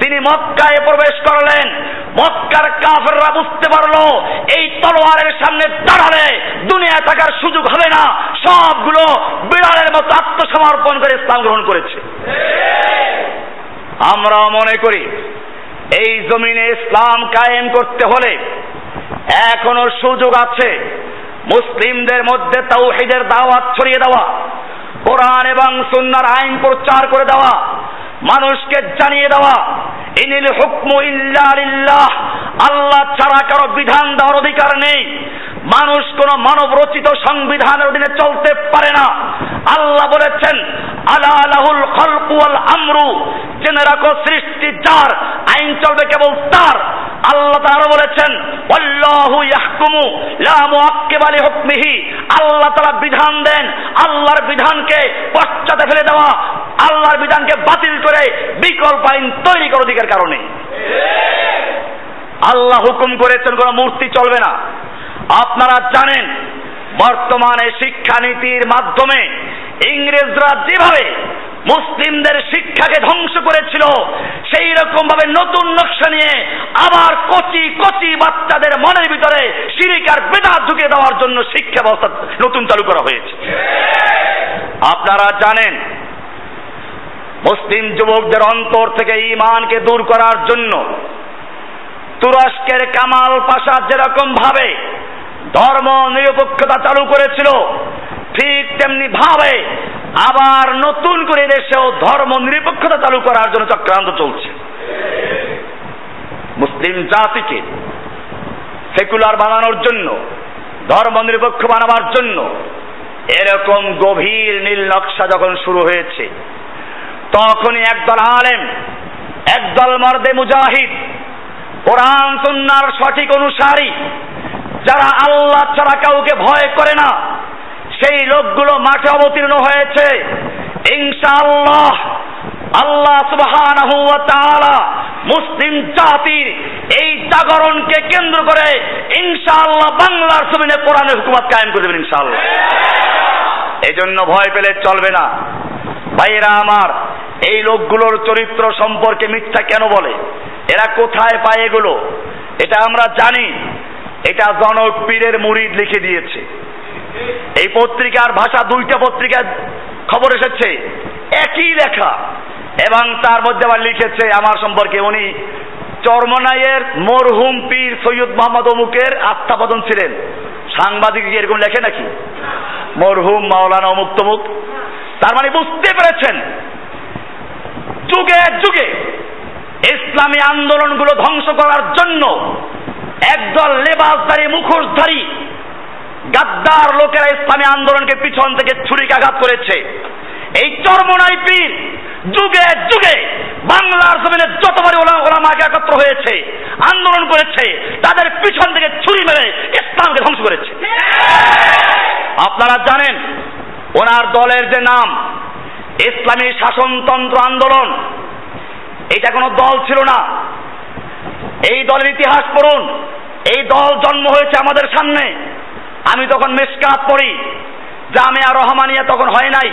তিনি মক্কায় প্রবেশ করলেন। মক্কার কাফেররা বুঝতে পারল, এই তলোয়ারের সামনে দাঁড়ালে দুনিয়া থাকার সুযোগ হবে না। সবগুলো বিড়ালের মতো আত্মসমর্পণ করে ইসলাম গ্রহণ করেছে। আমরা মনে করি, এই জমিনে ইসলাম কায়েম করতে হলে এখনও সুযোগ আছে। মুসলিমদের মধ্যে তাওহিদের দাওয়াত ছড়িয়ে দেওয়া কোরআন এবং সুন্নার আইন প্রচার করে দেওয়া মানুষকে জানিয়ে দেওয়া, ইনিল হুকমু ইল্লাহ আল্লাহ ছাড়া কারও বিধান দেওয়ার অধিকার নেই। মানুষ কোন মানব রচিত সংবিধানের অধীনে চলতে পারে না। আল্লাহ বলেছেন, আলা আলাহুল খলকুয়াল আমরু জেনে রাখো সৃষ্টি যার, আইন চলবে কেবল তার আল্লাহ তাআলা বলেছেন আল্লাহু ইয়াহকুমু লা মুআক্কিবা হুকমিহি আল্লাহ তাআলা বিধান দেন, আল্লাহর বিধানকে পশ্চাতে ফেলে দেওয়া, আল্লাহর বিধানকে বাতিল করে বিকল্প আইন তৈরি করার দিকের কারণে আল্লাহ হুকুম করেছেন, কোন মূর্তি চলবে না। আপনারা জানেন, বর্তমানে শিক্ষানীতির মাধ্যমে ইংরেজরা যেভাবে মুসলিমদের শিক্ষাকে ধ্বংস করেছিল, সেই রকম ভাবে নতুন নকশা নিয়ে আবার কচি কচি বাচ্চাদের মনের ভিতরে সিরিকার বেদা ঢুকে দেওয়ার জন্য শিক্ষা ব্যবস্থা নতুন চালু করা হয়েছে। আপনারা জানেন মুসলিম যুবকদের অন্তর থেকে ইমানকে দূর করার জন্য তুরস্কের কামাল পাশা যেরকম ভাবে ধর্ম নিরপেক্ষতা চালু করেছিল, ঠিক তেমনি ভাবে আবার নতুন করে দেশেও ধর্ম নিরপেক্ষতা চালু করার জন্য চক্রান্ত চলছে। মুসলিম জাতিকে সেকুলার বানানোর জন্য, ধর্ম নিরপেক্ষ বানাবার জন্য এরকম গভীর নীল নকশা যখন শুরু হয়েছে তখনই একদল আলেম, একদল মর্দে মুজাহিদ, কোরআন, সুন্নার সঠিক অনুসারী, যারা আল্লাহ ছাড়া কাউকে ভয় করে না, সেই লোকগুলো মাঠে অবতীর্ণ হয়েছে। ইনশাআল্লাহ, আল্লাহ সুবহানাহু ওয়া মুসলিম জাতির এই জাগরণকে কেন্দ্র করে ইনশাআল্লাহ বাংলার জমিনে কোরআনের হুকুমত কায়েম করে দেবেন ইনশাআল্লাহ। এই জন্য ভয় পেলে চলবে না। ভাইরা আমার এই লোকগুলোর চরিত্র সম্পর্কে মিথ্যা কেন বলে? এরা কোথায় পায় এগুলো? এটা আমরা জানি। এটা জনক পীরের মুরিদ লিখে দিয়েছে। এই পত্রিকার ভাষা দুইটা পত্রিকায় খবর এসেছে। একই লেখা। এবং তার মধ্যে আবার লিখেছে আমার সম্পর্কে উনি, চরমনাইয়ের মরহুম পীর সৈয়দ মোহাম্মদ অমুকের আস্থাপদন ছিলেন। সাংবাদিক এরকম লেখে নাকি? মরহুম মাওলানা অমুক তমুক। তার মানে বুঝতে পেরেছেন যুগে যুগে ইসলামী আন্দোলনগুলো ধ্বংস করার জন্য একদল লেবাসধারী, মুখোশধারী, গাদ্দার লোকেরা ইসলামী আন্দোলনকে পিছন থেকে ছুরিকাঘাত করেছে। এই চরমনাই পীর যুগে যুগে বাংলার জমিনে যতবারই ওলামাকে একত্র হয়েছে, আন্দোলন করেছে, তাদের পিছন থেকে ছুরি মেরে ইসলামকে ধ্বংস করেছে। আপনারা জানেন, ওনার দলের যে নাম ইসলামী শাসনতন্ত্র আন্দোলন। এটা কোনো দল ছিল না। এই দলের ইতিহাস পড়ুন। এই দল জন্ম হয়েছে আমাদের সামনে। আমি তখন মেসকাত পড়ি। জামিয়া রহমানিয়া তখন হয় নাই।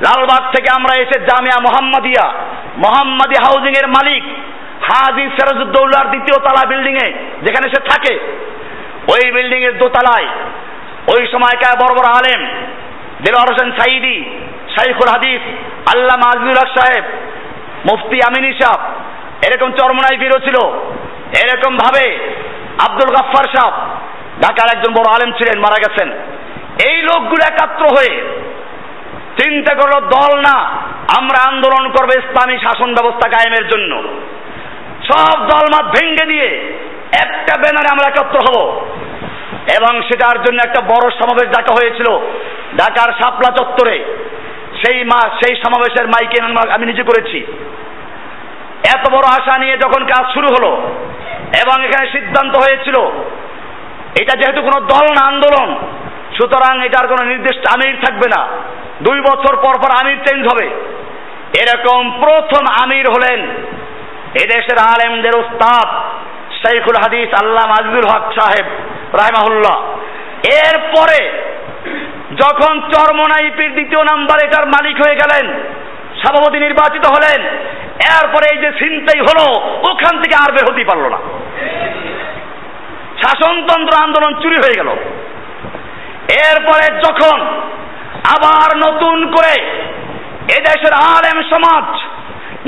লালবাগ থেকে আমরা এসে জামিয়া মোহাম্মদিয়া, মোহাম্মদী হাউজিং এর মালিক হাজি সিরাজউদ্দৌলার দ্বিতীয় তালা বিল্ডিং এ যেখানে সে থাকে। ওই বিল্ডিং এর দোতলায় ওই সময়কার বড় বড় আলেম দেলোয়ার হোসেন সাইদি শাইখুল হাদিস আল্লাহ মাজুল হক সাহেব, মুফতি আমিনী সাহ এরকম চরমনাই বিরো ছিল। এরকম ভাবে আব্দুল গাফফার সাহ ঢাকার একজন বড় আলেম ছিলেন, মারা গেছেন। এই লোকগুলো একাত্র হয়ে চিন্তা করল, দল না, আমরা আন্দোলন করব ইসলামী শাসন ব্যবস্থা কায়েমের জন্য। সব দলমাত ভেঙ্গে দিয়ে একটা ব্যানারে আমরা একত্র হব। এবং সেটার জন্য একটা বড় সমাবেশ ডাকা হয়েছিল, ঢাকার শাপলা চত্বরে। সেই মা, সেই সমাবেশের মাইকে আমি নিজে করেছি। এত বড় আশা নিয়ে যখন কাজ শুরু হলো, এবং এখানে সিদ্ধান্ত হয়েছিল, এটা যেহেতু কোনো দল না, আন্দোলন, সুতরাং এটার কোনো নির্দিষ্ট আমির থাকবে না। দুই বছর পর পর আমির চেঞ্জ হবে। এরকম প্রথম আমির হলেন এদেশের আলেমদের উস্তাদ শেখুল হাদিস আল্লাহ মাজদুল হক সাহেব, রাহমাহুল্লাহ। এরপরে যখন চরমনাইপির দ্বিতীয় নাম্বার এটার মালিক হয়ে গেলেন, সভাপতি নির্বাচিত হলেন, এরপরে এই যে চিন্তাই হলো, ওখান থেকে আর বের হতেই পারল না। শাসনতন্ত্র আন্দোলন চুরি হয়ে গেল। এরপরে যখন আবার নতুন করে এদেশের আলেম সমাজ,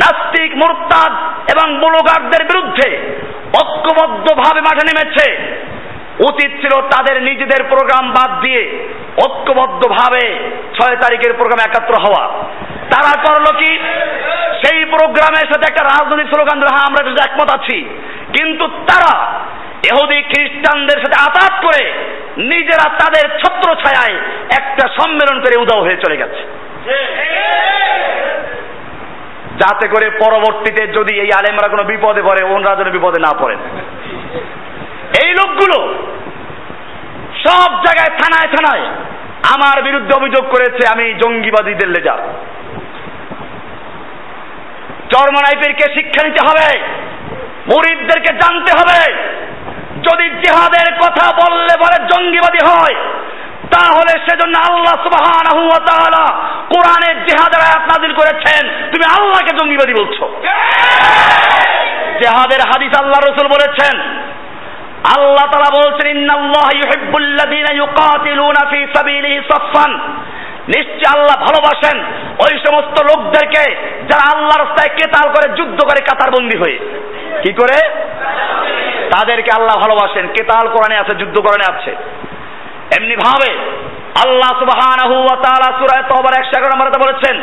নাস্তিক, মোরতাদ এবং বুলগারদের বিরুদ্ধে ঐক্যবদ্ধভাবে মাঠে নেমেছে উচিত ছিল তাদের নিজেদের প্রোগ্রাম বাদ দিয়ে ঐক্যবদ্ধভাবে ছয় তারিখের প্রোগ্রামে একাত্র হওয়া। তারা করল কি? সেই প্রোগ্রামের সাথে একটা রাজনৈতিক স্লোগান হ্যাঁ আমরা একমত আছি। কিন্তু তারা এহুদি খ্রিস্টানদের সাথে আতাত করে নিজেরা তাদের ছত্র ছায়ায় একটা সম্মেলন করে উদাও হয়ে চলে গেছে। যাতে করে পরবর্তীতে যদি এই আলেমরা কোনো বিপদে পড়ে, ওনরা যেন বিপদে না পড়েন। এই লোকগুলো সব জায়গায় থানায় থানায় আমার বিরুদ্ধে অভিযোগ করেছে আমি জঙ্গিবাদীদের লেজার চরমনাইপেরকে শিক্ষা নিতে হবে মুরিদদেরকে জানতে হবে। যদি জিহাদের কথা বললে বলে জঙ্গিবাদী হয় তাহলে সেজন্য আল্লাহ সুবহানাহু ওয়া তাআলা কোরআনের জিহাদের আয়াত নাযিল করেছেন। তুমি আল্লাহকে জঙ্গিবাদী বলছো। জিহাদের হাদিস আল্লাহ রাসূল বলেছেন আল্লাহ তাআলা বলছেন, ইন্নাল্লাহ ইউহিব্বুল্লাযীনা ইউকাতিলুনা ফি সাবিলিহি সাফফান। নিশ্চয় আল্লাহ ভালোবাসেন ওই সমস্ত লোকদেরকে যারা আল্লাহর রাস্তায় কেতাল করে, যুদ্ধ করে কাতারবন্দি হয়ে। কি করে? তাদেরকে আল্লাহ ভালোবাসেন। কেতাল কোরআনে আছে, যুদ্ধ কোরআনে আছে। এমনি ভাবে আল্লাহ সুবহানাহু ওয়া তাআলা সূরা তওবার 111 নম্বরে বলেছেন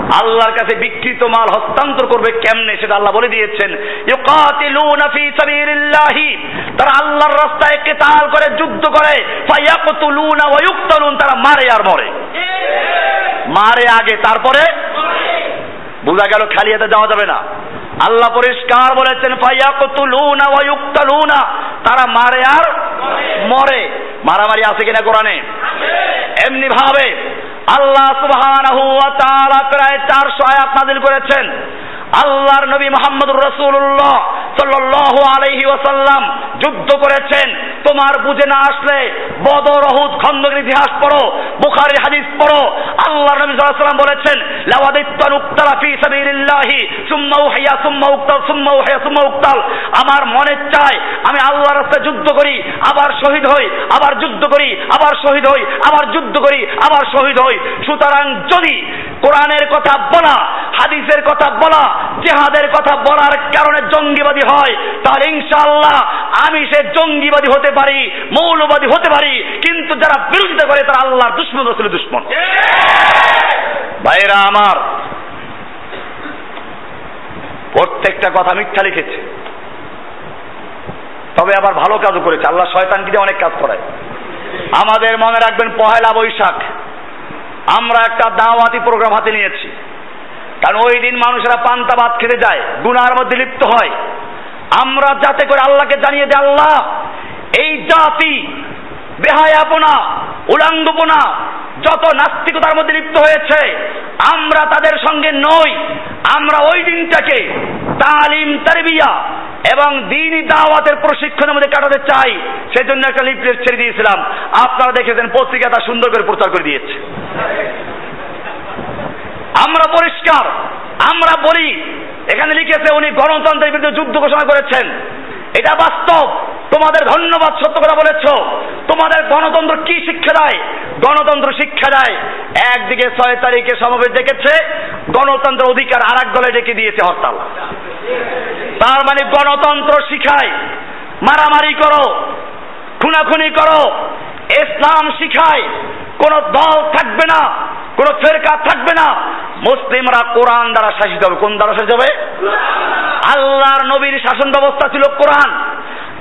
আল্লাহর কাছে বিকৃত মাল হস্তান্তর করবে কেমনে সেটা আল্লাহ বলে দিয়েছেন। ইউকাতিলুনা ফি সাবিলিল্লাহি। তারা আল্লাহর রাস্তায় কেতাল করে যুদ্ধ করে। ফায়াকতুলুনা ওয়া ইউকতালুন তারা মারে আর মরে। মারে আগে তারপরে বোঝা গেল খালি হাতে যাওয়া যাবে না। আল্লাহ পরিষ্কার বলেছেন ফায়াকতুলুনা ওয়া ইউকতালুনা তারা মারে আর মরে। মারামারি আছে কিনা কোরআনে? এমনি ভাবে আল্লাহ সুবহানাহু ওয়া তাআলা প্রায় 400 আয়াত নাযিল করেছেন। আল্লাহর নবী মোহাম্মদুর রাসূলুল্লাহ সাল্লাল্লাহু আলাইহি ওয়াসাল্লাম যুদ্ধ করেছেন। তোমার বুঝে না আসলে বদর অহুদ খন্দকের ইতিহাস পড়ো, বুখারীর হাদিস পড়ো। আল্লাহর নবী ওয়াসাল্লাম বলেছেন, লাওয়াদিত্তান উক্তালা ফি সাবিলিল্লাহি, সুম্মা সুম্মা উক্তাল, সুম্মা উহিয়া সুম্মা উক্তাল। আমার মনে চায়, আমি আল্লাহর রাস্তায় যুদ্ধ করি, আবার শহীদ হই, আবার যুদ্ধ করি, আবার শহীদ হই, আবার যুদ্ধ করি, আবার শহীদ হই। সুতরাং যদি কোরআনের কথা বলা, হাদিসের কথা বলা জেহাদের কথা বলার কারণে জঙ্গিবাদী হয়, তাহলে ইনশাআল্লাহ আমি সে জঙ্গিবাদী হতে পারি, মৌলবাদী হতে পারি, কিন্তু যারা বিরোধিতা করে তারা আল্লাহর দুশ্মন রসুল দুশ্মন। ভাইরা আমার, প্রত্যেকটা কথা মিথ্যা লিখেছে। তবে আবার ভালো কাজও করেছে, আল্লাহ শয়তানকে দিয়ে অনেক কাজ করায়। আমাদের মনে রাখবেন পহেলা বৈশাখ, আমরা একটা দাওয়াতি প্রোগ্রাম হাতে নিয়েছি। কারণ ওই দিন মানুষেরা পান্তা ভাত খেতে যায়, গুনার মধ্যে লিপ্ত হয়। আমরা যাতে করে আল্লাহকে জানিয়ে দেয় আল্লাহ, এই জাতি বেহায়াপনা, উলাঙ্গপনা, যত নাস্তিকতার মধ্যে লিপ্ত হয়েছে, আমরা তাদের সঙ্গে নই। আমরা ওই দিনটাকে তালিম, তারবিয়া এবং দিনই দাওয়াতের প্রশিক্ষণের মধ্যে কাটাতে চাই। সেজন্য একটা লিফলেট ছেড়ে দিয়েছিলাম। আপনারা দেখেছেন পত্রিকা তা সুন্দর করে প্রচার করে দিয়েছে। আমরা পরিষ্কার, আমরা বলি। এখানে লিখেছে উনি গণতন্ত্রের বিরুদ্ধে যুদ্ধ ঘোষণা করেছেন। এটা বাস্তব। তোমাদের ধন্যবাদ সত্য কথা বলেছ। তোমাদের গণতন্ত্র কি শিক্ষা দেয়? গণতন্ত্র শিক্ষা দেয়। একদিকে ছয় তারিখে সমাবেশ ডেকেছে গণতন্ত্র অধিকার আর এক দলে ডেকে দিয়েছে হরতাল। তার মানে গণতন্ত্র শিখায়। মারামারি করো, খুনাখুনি করো, ইসলাম শিখায়। কোন দল থাকবে না, কোন ফেরকা থাকবে না। মুসলিমরা কোরআন দ্বারা শাসিত হবে। কোন দ্বারা শাসিত হবে? আল্লাহর নবীর শাসন ব্যবস্থা ছিল কোরআন।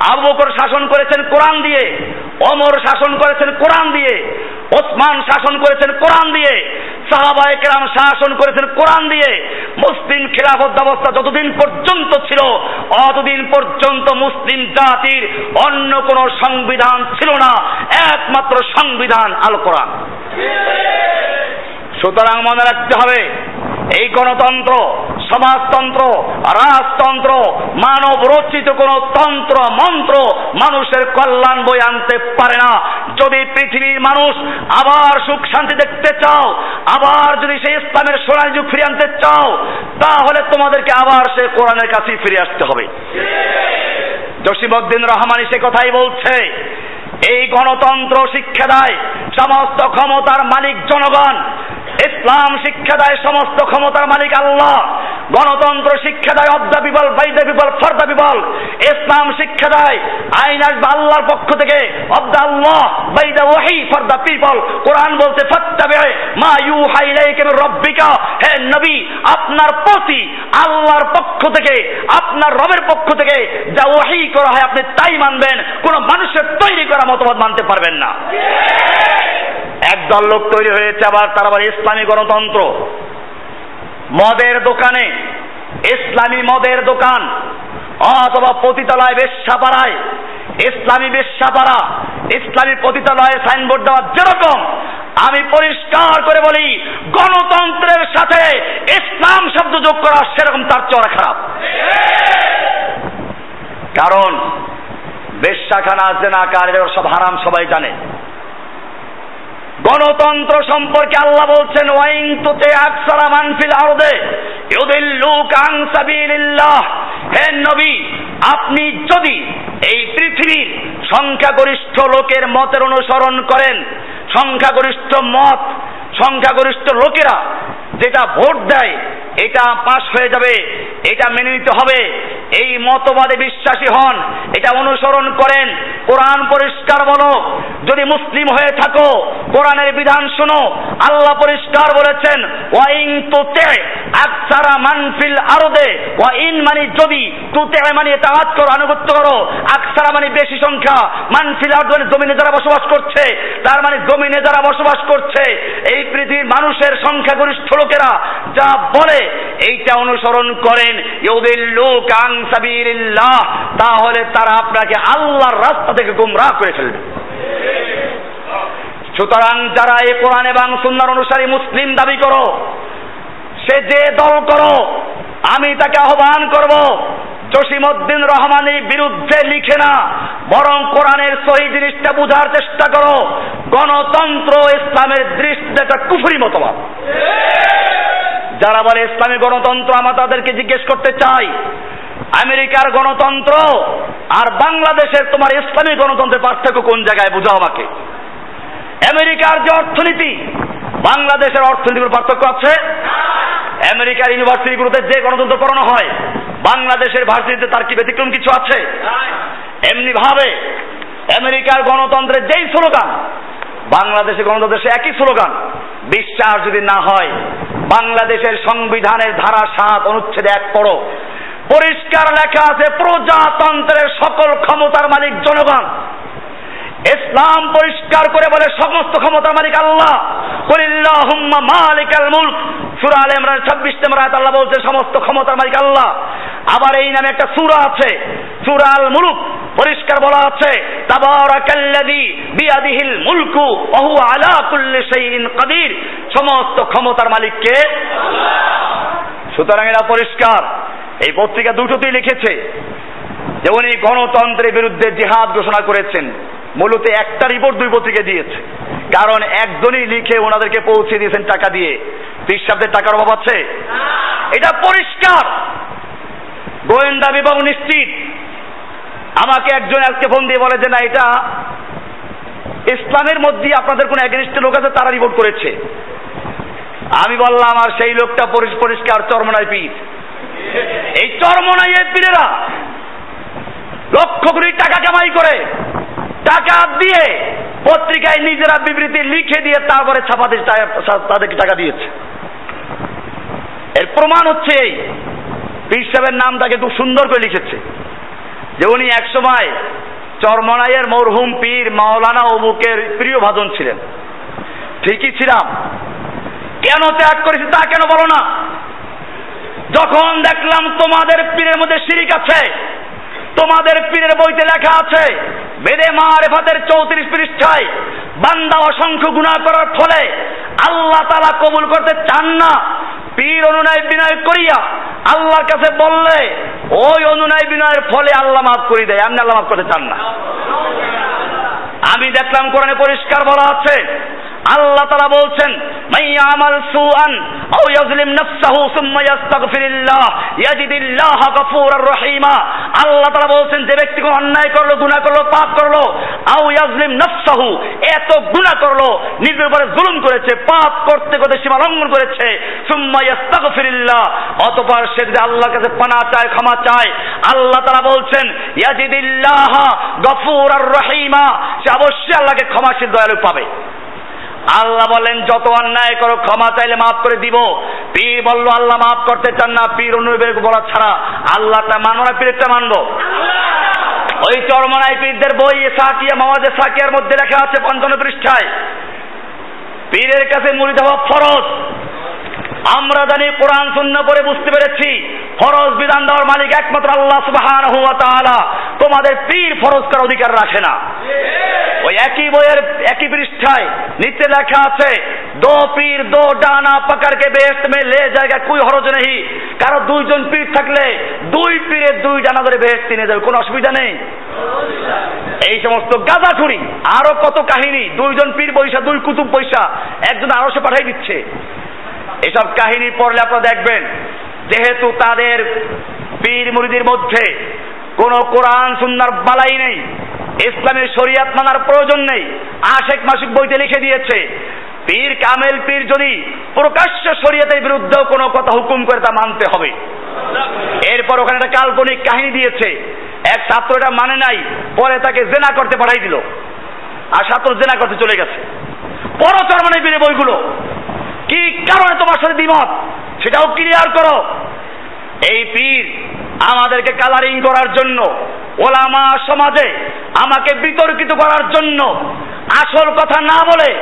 আবু বকর শাসন করেছেন কোরআন দিয়ে অমর শাসন করেছেন কোরআন দিয়ে, ওসমান শাসন করেছেন কোরআন দিয়ে সাহাবা একরাম শাসন করেছেন কোরআন দিয়ে, মুসলিম খেলাফত ব্যবস্থা যতদিন পর্যন্ত ছিল, অতদিন পর্যন্ত মুসলিম জাতির অন্য কোন সংবিধান ছিল না, একমাত্র সংবিধান আল কোরআন সুতরাং মনে রাখতে হবে এই গণতন্ত্র, সমাজতন্ত্র, রাজতন্ত্র, মানব রচিত কোন তন্ত্র, মন্ত্র মানুষের কল্যাণ বই আনতে পারে না। যদি পৃথিবীর মানুষ আবার সুখ শান্তি দেখতে চাও, আবার যদি সেই ইসলামের সোনালী যুগ ফিরে আনতে চাও, তাহলে তোমাদেরকে আবার সে কোরআনের কাছেই ফিরে আসতে হবে। জসিমউদ্দিন রহমানি সে কথাই বলছে, এই গণতন্ত্র শিক্ষা দেয় সমস্ত ক্ষমতার মালিক জনগণ ইসলাম শিক্ষা দেয় সমস্ত ক্ষমতার মালিক আল্লাহ। গণতন্ত্র শিক্ষা দেয় of the people by the people for the people ইসলাম শিক্ষা দেয়, আইন আসবে আল্লাহর পক্ষ থেকে অব দ্য আল্লাহ বাই দ্য ওয়াহি ফর দ্য পিপল। কোরআন বলতে ফাত্তাবে মা ইলাইকা মির রব্বিকা। হে নবী, আপনার প্রতি আল্লাহর পক্ষ থেকে, আপনার রবের পক্ষ থেকে যা ওয়াহি করা হয়, আপনি তাই মানবেন। কোন মানুষের তৈরি করা মতবাদ মানতে পারবেন না। একদল লোক তৈরি হয়েছে আবার তার আবার ইসলামী গণতন্ত্র। মদের দোকানে, ইসলামী মদের দোকান, অথবা পতিতালয় বেশ্যাপাড়ায়, ইসলামী বেশ্যাপাড়া, ইসলামী পতিতালয়ে সাইনবোর্ড দেওয়া যেরকম, আমি পরিষ্কার করে বলি, গণতন্ত্রের সাথে ইসলাম শব্দ যোগ করা সেরকম তার চড়া খারাপ। কারণ, বেশ্যাখানা এরা সব হারাম সবাই জানে। গণতন্ত্র সম্পর্কে আল্লাহ বলছেন ওয়াইং তুতে আকসারা মানফিল আরদে ইউদিল্লুক আন সাবিলিল্লাহ। হে নবী, আপনি যদি এই পৃথিবীর সংখ্যাগরিষ্ঠ লোকের মতের অনুসরণ করেন, সংখ্যাগরিষ্ঠ মত, সংখ্যাগরিষ্ঠ লোকেরা যেটা ভোট দেয়, এটা পাশ হয়ে যাবে, এটা মেনে নিতে হবে। এই মতবাদে বিশ্বাসী হন, এটা অনুসরণ করেন, কোরআন পরিষ্কার বলো। যদি মুসলিম হয়ে থাকো, কোরআনের বিধান শোনো, আল্লাহ পরিষ্কার বলেছেন ওয়াইং তুতে আকসারা মানফিল আরদে, ওয়াইন মানে যদি তুতে মানে তাহাত করো, আনুগত্য করো। আকসারা মানে বেশি সংখ্যা মানফিল আরদ মানে জমিনে যারা বসবাস করছে, তার মানে জমিনে যারা বসবাস করছে, এই পৃথিবীর মানুষের সংখ্যা সংখ্যাগরিষ্ঠ লোকেরা যা বলে, এইটা অনুসরণ করেন। সাবিলিল্লাহ, তাহলে তারা আপনাকে আল্লাহর রাস্তা থেকে গুমরাহ করে ফেলবে। সুতরাং যারা এ কোরআন এবং সুন্দর অনুসারী মুসলিম দাবি করো সে যে দল করো, আমি তাকে আহ্বান করব। জসিমউদ্দিন রহমানের বিরুদ্ধে লিখে না, বরং কোরআনের সহি জিনিসটা বোঝার চেষ্টা করো। গণতন্ত্র ইসলামের দৃষ্টিতে একটা কুফুরি মতবাদ। যারা বলে ইসলামী গণতন্ত্র, আমরা তাদেরকে জিজ্ঞেস করতে চাই, আমেরিকার গণতন্ত্র আর বাংলাদেশের তোমার ইসলামী গণতন্ত্রের পার্থক্য কোন জায়গায়? বুঝাও আমাকে। আমেরিকার যে অর্থনীতি, বাংলাদেশের অর্থনীতির পার্থক্য আছে। আমেরিকার ইউনিভার্সিটিগুলোতে যে গণতন্ত্র পড়ানো হয়, বাংলাদেশের ভার্সিটিতে তার কি ব্যতিক্রম কিছু আছে? এমনি ভাবে আমেরিকার গণতন্ত্রের যেই স্লোগান, বাংলাদেশের গণতন্ত্রের একই স্লোগান, বিশ্বাস যদি না হয়, বাংলাদেশের সংবিধানের ধারা সাত অনুচ্ছেদ এক পড়ো, পরিষ্কার লেখা আছে, প্রজাতন্ত্রের সকল ক্ষমতার মালিক জনগণ। ইসলাম পরিষ্কার করে বলে সমস্ত ক্ষমতার মালিক আল্লাহ। কুলিল্লাহুম্মা মালিকাল মুলক। সূরা আলে ইমরান 26 নম্বর আয়াত আল্লাহ বলছে, সমস্ত ক্ষমতার মালিক আল্লাহ। আবার এই নামে একটা সূরা আছে, সূরা আল মুলক, পরিষ্কার বলা আছে, তাবারাকাল্লাযী বিয়াদিহিল মুলকু, ওয়া হুয়া আলা কুল্লি শাইইন কাদির। সমস্ত ক্ষমতার মালিক কে সুতরাং এটা পরিষ্কার। এই পত্রিকা দুটোতেই লিখেছে যে উনি গণতন্ত্রের বিরুদ্ধে জিহাদ ঘোষণা করেছেন। মূলত একটা রিপোর্ট দুই পত্রিকা দিয়েছে। কারণ একজনই লিখে ওনাদেরকে পৌঁছে দিয়েছেন টাকা দিয়ে। সাহেবদের টাকার অভাব আছে? এটা পরিষ্কার। গোয়েন্দা বিভাগ নিশ্চিত। আমাকে একজন আজকে ফোন দিয়ে বলে যে, না, এটা ইসলামের মধ্যে আপনাদের কোন এগেনিস্ট লোক আছে, তারা রিপোর্ট করেছে। আমি বললাম, আর সেই লোকটা পরিষ্কার চরমনাই পীর। এই চরমনাই পীরেরা লক্ষ কোটি টাকা কামাই করে। টাকা দিয়ে পত্রিকায় নিজেরা বিবৃতি লিখে দিয়ে তারপরে ছাপাতে তাদেরকে টাকা দিয়েছে। এর প্রমাণ হচ্ছে এই। পীর সাহেবের নামটাকে খুব সুন্দর করে লিখেছে। যে উনি একসময় চরমনাইয়ের মরহুম পীর মাওলানা অবুকের প্রিয় ভাজন ছিলেন। ঠিকই ছিলাম। কেন ত্যাগ করেছি তা কেন বলো না? যখন দেখলাম তোমাদের পীরের মধ্যে শিরিক আছে তোমাদের পীরের বইতে লেখা আছে, বেদে মারেফাতের চৌত্রিশ পৃষ্ঠায়, বান্দা অসংখ্য গুণা করার ফলে আল্লাহ তালা কবুল করতে চান না। পীর অনুনয় বিনয় করিয়া আল্লাহর কাছে বললে, ওই অনুনয় বিনয়ের ফলে আল্লাহ মাফ করে দেয়, আপনি আল্লাহ মাফ করতে চান না। আমি দেখলাম কোরআনে পরিষ্কার বলা আছে আল্লাহ তারা বলছেন আমাল সুআন আও ইয়াজলিম নাফসাহু সুম্মা ইয়াস্তাগফিরিল্লাহ, ইয়াজিদিল্লাহ গফুরার রহিমা। আল্লাহ তারা বলছেন, যে ব্যক্তি কোনো অন্যায় করল, গুনাহ করল, পাপ করল আউ ইয়াজলিম নাফসাহু, এত গুনাহ করল, নিজের উপরে জুলুম করেছে, পাপ করতে করতে সীমা লঙ্ঘন করেছে, সুম্মা ইয়াস্তাগফিরিল্লাহ, অতঃপর সে যদি আল্লাহর কাছে পানা চায়, ক্ষমা চায়, আল্লাহ তারা বলছেন, ইয়াজিদিল্লাহ গফুর আর রহিমা। সে অবশ্যই আল্লাহকে ক্ষমাশীল, দয়ালু পাবে। আল্লাহ বলেন, যত অন্যায় করো, ক্ষমা চাইলে মাফ করে দিব। পীর বলল, আল্লাহ মাফ করতে চান না, পীর অনুবেগ বলা ছাড়া আল্লাহটা মানো না পীরটা মানবো। ওই চরমনাই পীরদের বই সাকিয়া মাওয়াজে সাকিয়ার মধ্যে লেখা আছে পঞ্চম পৃষ্ঠায়। পীরের কাছে মুড়ি দেওয়া ফরজ। আমরা জানি কোরআন শূন্য করে বুঝতে পেরেছি, ফরজ বিধান দেওয়ার মালিক একমাত্র আল্লাহ সুবহানাহু ওয়া তাআলা। তোমাদের পীর ফরজ করার অধিকার রাখে না। ওই একই বইয়ের একই পৃষ্ঠায় নিচে লেখা আছে, দো পীর, দো ডানা, পাকারকে বেহেস্ত মে লে জায়গা, কুই হরজ নেই কারও দুইজন পীর থাকলে দুই পীরের দুই ডানা ধরে বেহেস্ত নিয়ে যাবে, কোনো অসুবিধা নেই। এই সমস্ত গাঁজাখুরি, আরও কত কাহিনী, দুইজন পীর পয়সা, দুই কুতুব পয়সা, একজন আরও সে পাঠিয়ে দিচ্ছে। এসব কাহিনী পড়লে আপনারা দেখবেন, যেহেতু তাদের পীর মুরিদের মধ্যে কোন কোরআন সুন্নার বালাই নেই, ইসলামের শরিয়াত মানার প্রয়োজন নেই আশেক মাসিক বইতে লিখে দিয়েছে, পীর কামেল পীর যদি প্রকাশ্য শরীয়তের বিরুদ্ধেও কোনো কথা হুকুম করে তা মানতে হবে। এরপর ওখানে একটা কাল্পনিক কাহিনী দিয়েছে, এক ছাত্র এটা মানে নাই, পরে তাকে জেনা করতে পাঠাই দিল, আর ছাত্র জেনা করতে চলে গেছে। পরচর মানে বইগুলো। কি কারণে তোমার সাথে দ্বিমত? সেটাও ক্লিয়ার করো। এই পীর আমাদেরকে কালারিং করার জন্য ওলামা সমাজে আমাকে বিতর্কিত করার জন্য আসল কথা না বলে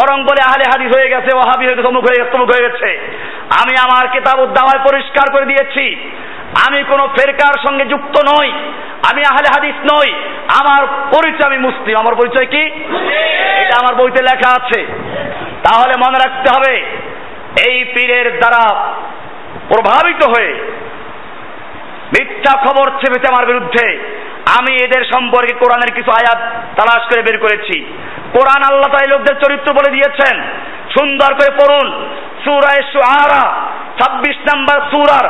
বরং বলে আহলে হাদিস হয়ে গেছে ওহাবি হয়ে গেছে অমুক হয়ে গেছে তমুক হয়ে গেছে। আমি আমার কিতাব উদ্দাওয়ায় পরিষ্কার করে দিয়েছি। আমি কোনো ফেরকার সঙ্গে যুক্ত নই। আমি আহলে হাদিস নই। আমার পরিচয় আমি মুসলিম। আমার পরিচয় কি? এটা আমার বইতে লেখা আছে। তাহলে মনে রাখতে হবে, এই পীরের দ্বারা প্রভাবিত হয়ে মিথ্যা খবর ছেপেছে আমার বিরুদ্ধে। আমি এদের সম্পর্কে কোরআনের কিছু আয়াত তালাশ করে বের করেছি। কোরআন আল্লাহ তাই লোকদের চরিত্র বলে দিয়েছেন। সুন্দর করে পড়ুন। সুরায় সুআরা ছাব্বিশ নম্বর সুরার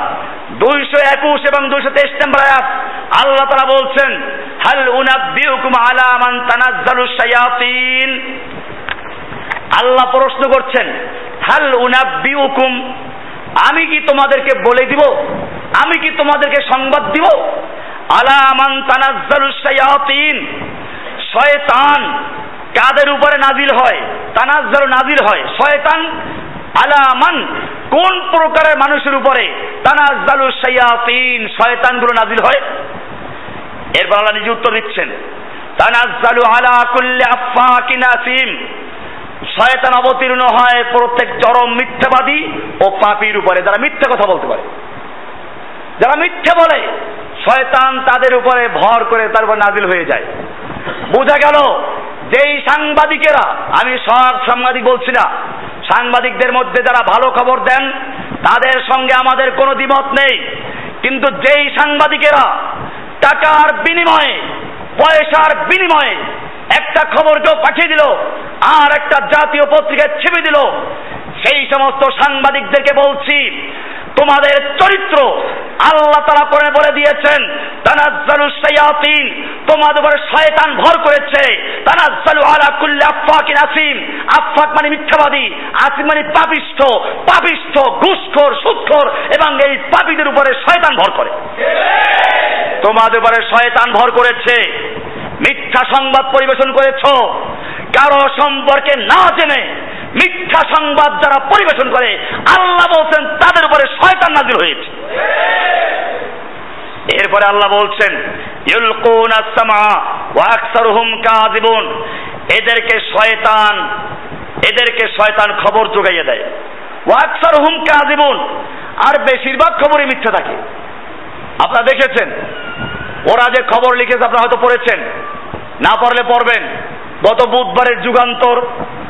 দুইশো একুশ এবং দুইশো তেইশ নম্বর আয়াত আল্লাহ তারা বলছেন, হাল উনাব্বিউকুম আলা মান তানাজ্জালু শায়াতিন। আল্লাহ প্রশ্ন করছেন, হাল উনাব্বিউকুম? আমি কি তোমাদেরকে বলে দিব? আমি কি তোমাদেরকে সংবাদ দিব? আলা মান তানাজ্জালু শায়াতিন? শয়তান কাদের উপরে নাজিল হয়? তানাজ্জালু নাজিল হয়। শয়তান আলামান কোন প্রকারের মানুষের উপরে তানাজ্জালু শায়াতিন শয়তানগুলো নাজিল হয়? এরপর আল্লাহ নিজে উত্তর দিচ্ছেন, তানাজ্জালু আলা কুল্লি আফাকিন আসিম। শয়তান অবতীর্ণ হয় প্রত্যেক চরম মিথ্যাবাদী ও পাপির উপরে। যারা মিথ্যা কথা বলতে পারে। যারা মিথ্যে বলে, শয়তান তাদের উপরে ভর করে তার উপর নাজিল হয়ে যায়। বোঝা গেল, যেই সাংবাদিকেরা, আমি সব সাংবাদিক বলছি না, সাংবাদিকদের মধ্যে যারা ভালো খবর দেন, তাদের সঙ্গে আমাদের কোনো দ্বিমত নেই। কিন্তু যেই সাংবাদিকেরা টাকার বিনিময়ে, পয়সার বিনিময়ে একটা খবর কেউ পাঠিয়ে দিল আর একটা জাতীয় পত্রিকায় ছেপে দিল। সেই সমস্ত সাংবাদিকদেরকে বলছি তোমাদের চরিত্র আল্লাহ তারা করে বলে দিয়েছেন তানাজ্জালু শায়াতিন তোমাদের উপরে শয়তান ভর করেছে। তানাজ্জালু আলা কুল্লি আফাকিন আসিম। আফাক মানে মিথ্যাবাদী আসিম মানে পাপিষ্ঠ পাপিষ্ঠ ঘুষখোর সুদখোর এবং এই পাপীদের উপরে শয়তান ভর করে। তোমাদের উপরে শয়তান ভর করেছে। মিথ্যা সংবাদ পরিবেশন করেছ। কারও সম্পর্কে না জেনে মিথ্যা সংবাদ যারা পরিবেশন করে, আল্লাহ বলছেন, তাদের উপরে শয়তান নাজির হয়েছে। এরপরে আল্লাহ বলছেন, ইউলকুন আসামা ওয়া আকসারুহুম কাযিবুন। এদেরকে শয়তান এদেরকে শয়তান খবর যোগাইয়ে দেয়। ওয়া আকসারুহুম কাযিবুন। আর বেশিরভাগ খবরই মিথ্যা থাকে। আপনারা দেখেছেন ওরা যে খবর লিখেছে আপনারা হয়তো পড়েছেন। না পড়লে পড়বেন। গত বুধবারের যুগান্তর,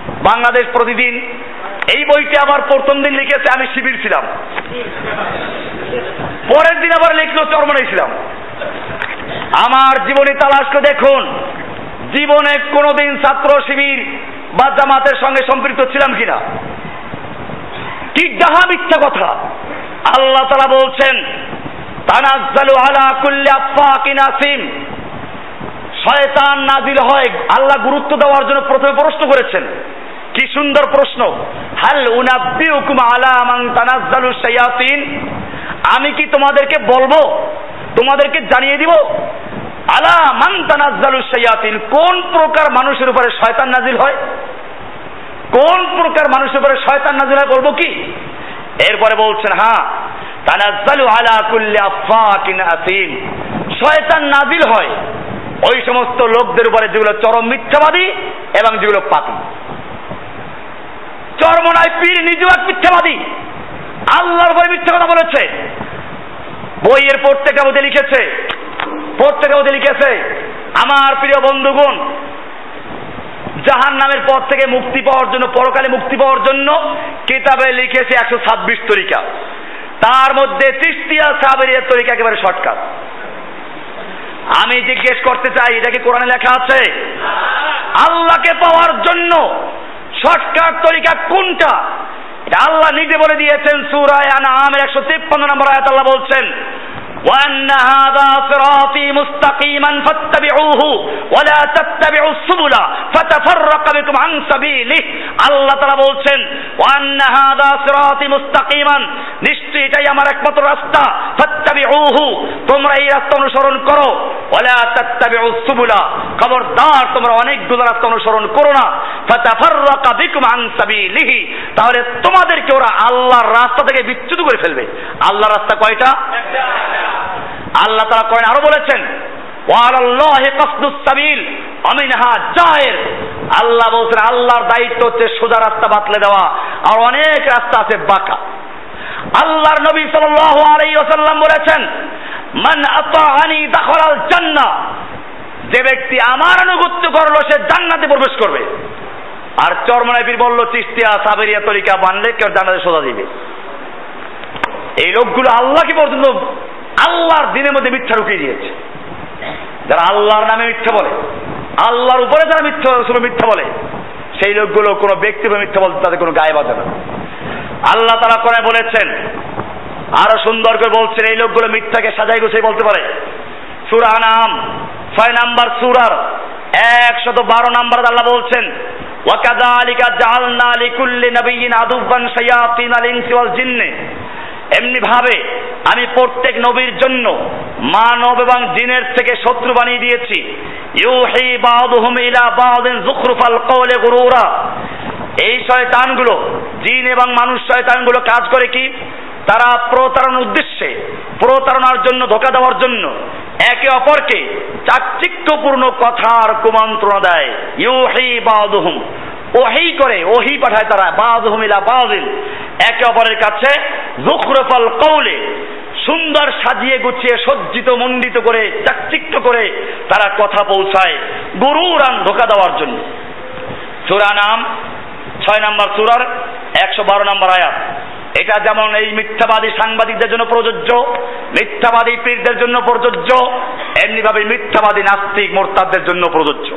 বাংলাদেশ প্রতিদিন। এই বইটি আমার প্রথম দিন লিখেছে, আমি শিবির ছিলাম। পরের দিন আবার লিখলো, চরমনাই ছিলাম। আমার জীবনী তালাশ করে দেখুন, জীবনে কোনোদিন ছাত্র শিবির বা জামাতের সঙ্গে সম্পৃক্ত ছিলাম কিনা। কি ডাহা মিথ্যা কথা। আল্লাহ তালা বলছেন তানাজ্জালু আলা কুল্লি আফাকিন আসিম শয়তান নাজিল হয়, আল্লাহ গুরুত্ব দেওয়ার জন্য প্রথমে প্রশ্ন করেছেন। কি সুন্দর প্রশ্ন। হাল উনাব্বিউকুম আলা মান তানাজ্জালু শায়াতিন? আমি কি তোমাদেরকে বলব? তোমাদেরকে জানিয়ে দিব? আলা মান তানাজ্জালু শায়াতিন? কোন প্রকার মানুষের উপরে শয়তান নাজিল হয়? কোন প্রকার মানুষের উপরে শয়তান নাজিল হয় বলব কি? এরপরে বলছেন হ্যাঁ তানাজ্জালু আলা কুল্লি আফাকিন আসিম। শয়তান নাজিল হয়। ওই সমস্ত লোকদের উপরে যেগুলো চরম মিথ্যাবাদী এবং যেগুলো পাপি। চরমনায় পীর নিজেও এক মিথ্যাবাদী। আল্লাহর বই মিথ্যা কথা বলেছে। বইয়ের প্রত্যেকটা মধ্যে লিখেছে। প্রত্যেকটা মধ্যে লিখেছে, আমার প্রিয় বন্ধুগণ জাহান নামের পর থেকে মুক্তি পাওয়ার জন্য, পরকালে মুক্তি পাওয়ার জন্য কিতাবে লিখেছে একশো ছাব্বিশ তরিকা। তার মধ্যে তৃষ্টিয়া সাবেরিয়ার তরিকা একেবারে শর্টকাট আমি জিজ্ঞেস করতে চাই, এটা কি কোরআনে লেখা আছে? আল্লাহকে পাওয়ার জন্য শর্টকাট তরিকা কোনটা? এটা আল্লাহ নিজে বলে দিয়েছেন সুরায় আনা আমের একশো তিপ্পান্ন নম্বর আয়াত আল্লাহ বলছেন وأن هذا صراطي مستقيما فاتبعوه ولا تتبعوا السبل فتفرق بكم عن سبيله আল্লাহ তারা বলছেন وأن هذا صراطي مستقيما নিশ্চয়ই এটাই আমার একমাত্র রাস্তা ফাত্তাবিউহু তোমরা এই রাস্তা অনুসরণ করো ওয়ালা তাত্তাবিউ সুবুলা খবরদার তোমরা অনেকগুলো রাস্তা অনুসরণ করো না ফাতাফাররাকা বিকুম আন সাবিলিহি তাহলে তোমাদেরকে ওরা আল্লাহর রাস্তা থেকে বিচ্যুত করে ফেলবে আল্লাহর রাস্তা কয়টা আল্লাহ তারা করেন আরও বলেছেন আল্লাহ বলছেন, আল্লাহর দায়িত্ব হচ্ছে সোজা রাস্তা বাতলে দেওয়া, আর অনেক রাস্তা আছে বাঁকা। আল্লাহর নবী সাল্লাল্লাহু বলেছেন, মান আতাআনি যে ব্যক্তি আমার আনুগত্য করল, সে জান্নাতে প্রবেশ করবে। আর চরমনায় পীর বলল, চিস্তিয়া, সাবেরিয়া তরিকা বানলে কেউ জান্নাতে সোজা দিবে। এই লোকগুলো আল্লাহকে পর্যন্ত আল্লাহর দিনের মধ্যে মিথ্যা ঢুকিয়ে দিয়েছে। যারা আল্লাহর নামে মিথ্যা বলে, আল্লাহর উপরে যারা মিথ্যা শুধু মিথ্যা বলে, সেই লোকগুলো কোনো ব্যক্তি মিথ্যা বলতে তাদের কোনো গায়ে বাজে না। আল্লাহ তারা করে বলেছেন, আরও সুন্দর করে বলছেন, এই লোকগুলো মিথ্যাকে সাজাই গুছিয়ে বলতে পারে। সুরা নাম ছয় নাম্বার সুরার একশত বারো নাম্বার আল্লাহ বলছেন লিকুল্লি নাবিয়্যিন আদুব্বান শায়াতিন আল ইনসি ওয়াল জিন্নে। এমনি ভাবে আমি প্রত্যেক নবীর জন্য মানব এবং জিনের থেকে শত্রু বানিয়ে দিয়েছি। ইউহি বাদুহুম ইলা বাদিন যুখরুফাল কওলে গুরুরা। এই শয়তানগুলো, জিন এবং মানুষ শয়তানগুলো কাজ করে কি? তারা প্রতারণার উদ্দেশ্যে, প্রতারণার জন্য, ধোকা দেওয়ার জন্য একে অপরকে চাকচিক্যপূর্ণ কথার কুমন্ত্রণা দেয়। ইউহি বাদুহুম। ওহি করে, ওহি পাঠায় তারা বাদুহুম ইলা বাদিন একে অপরের কাছে জুখরফাল কৌলে সুন্দর সাজিয়ে গুছিয়ে, সজ্জিত, মণ্ডিত করে, চাকচিক্য করে তারা কথা পৌঁছায় গরুরান ধোকা দেওয়ার জন্য। সুরা নাম, ছয় নাম্বার সুরার একশো বারো নাম্বার আয়াত। এটা যেমন এই মিথ্যাবাদী সাংবাদিকদের জন্য প্রযোজ্য, মিথ্যাবাদী পীরদের জন্য প্রযোজ্য, এমনিভাবে মিথ্যাবাদী নাস্তিক মোরতাদদের জন্য প্রযোজ্য।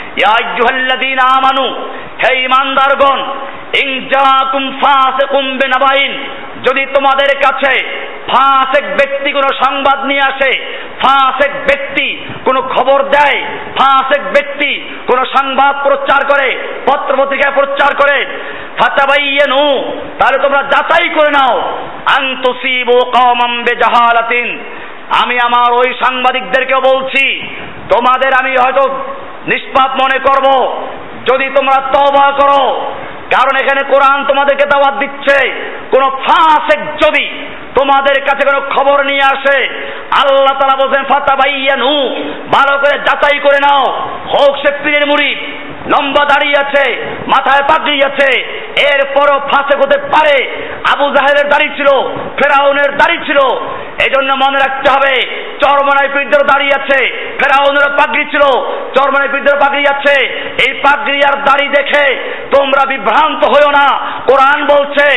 ইয়া আইয়ুহাল্লাযীনা আমানু, হে ঈমানদারগণ, ইন জাআকুম ফাসিকুম বিনাবাইন, যদি তোমাদের কাছে ফাসেক ব্যক্তি কোনো সংবাদ নিয়ে আসে, ফাসেক ব্যক্তি কোনো খবর দেয়, ফাসেক ব্যক্তি কোনো সংবাদ প্রচার করে পত্র পত্রিকায় প্রচার করে, ফাতাবাইয়ানু, তাহলে তোমরা যাচাই করে নাও, আন তুসিবু কওমাম বিজাহালাতিন আমি আমার ওই সাংবাদিকদেরকেও বলছি, তোমাদের আমি হয়তো নিষ্পাপ মনে করব, যদি তোমরা তওবা করো, কারণ এখানে কোরআন তোমাদেরকে দাওয়াত দিচ্ছে, কোন ফাসেক যদি তোমাদের কাছে কোনো খবর নিয়ে আসে, আল্লাহ তালা বলছেন ফাতা বাইয়ানু ভালো করে যাচাই করে নাও, হোক সে পীরের মুড়ি লম্বা দাঁড়িয়ে আছে, মাথায় পাগড়ি আছে, এরপরও ফাঁসে হতে পারে, আবু জাহেলের দাড়ি ছিল, ফেরাউনের দাড়ি ছিল এই জন্য মনে রাখতে হবে চরমনায় পীরদের দাঁড়িয়ে আছে। ফেরাউনের পাগড়ি ছিল চরমনায় পীরদের পাগড়ি আছে। এই পাগড়ি আর দাড়ি দেখে তোমরা বিভ্রান্ত হইও না। কোরআন বলছে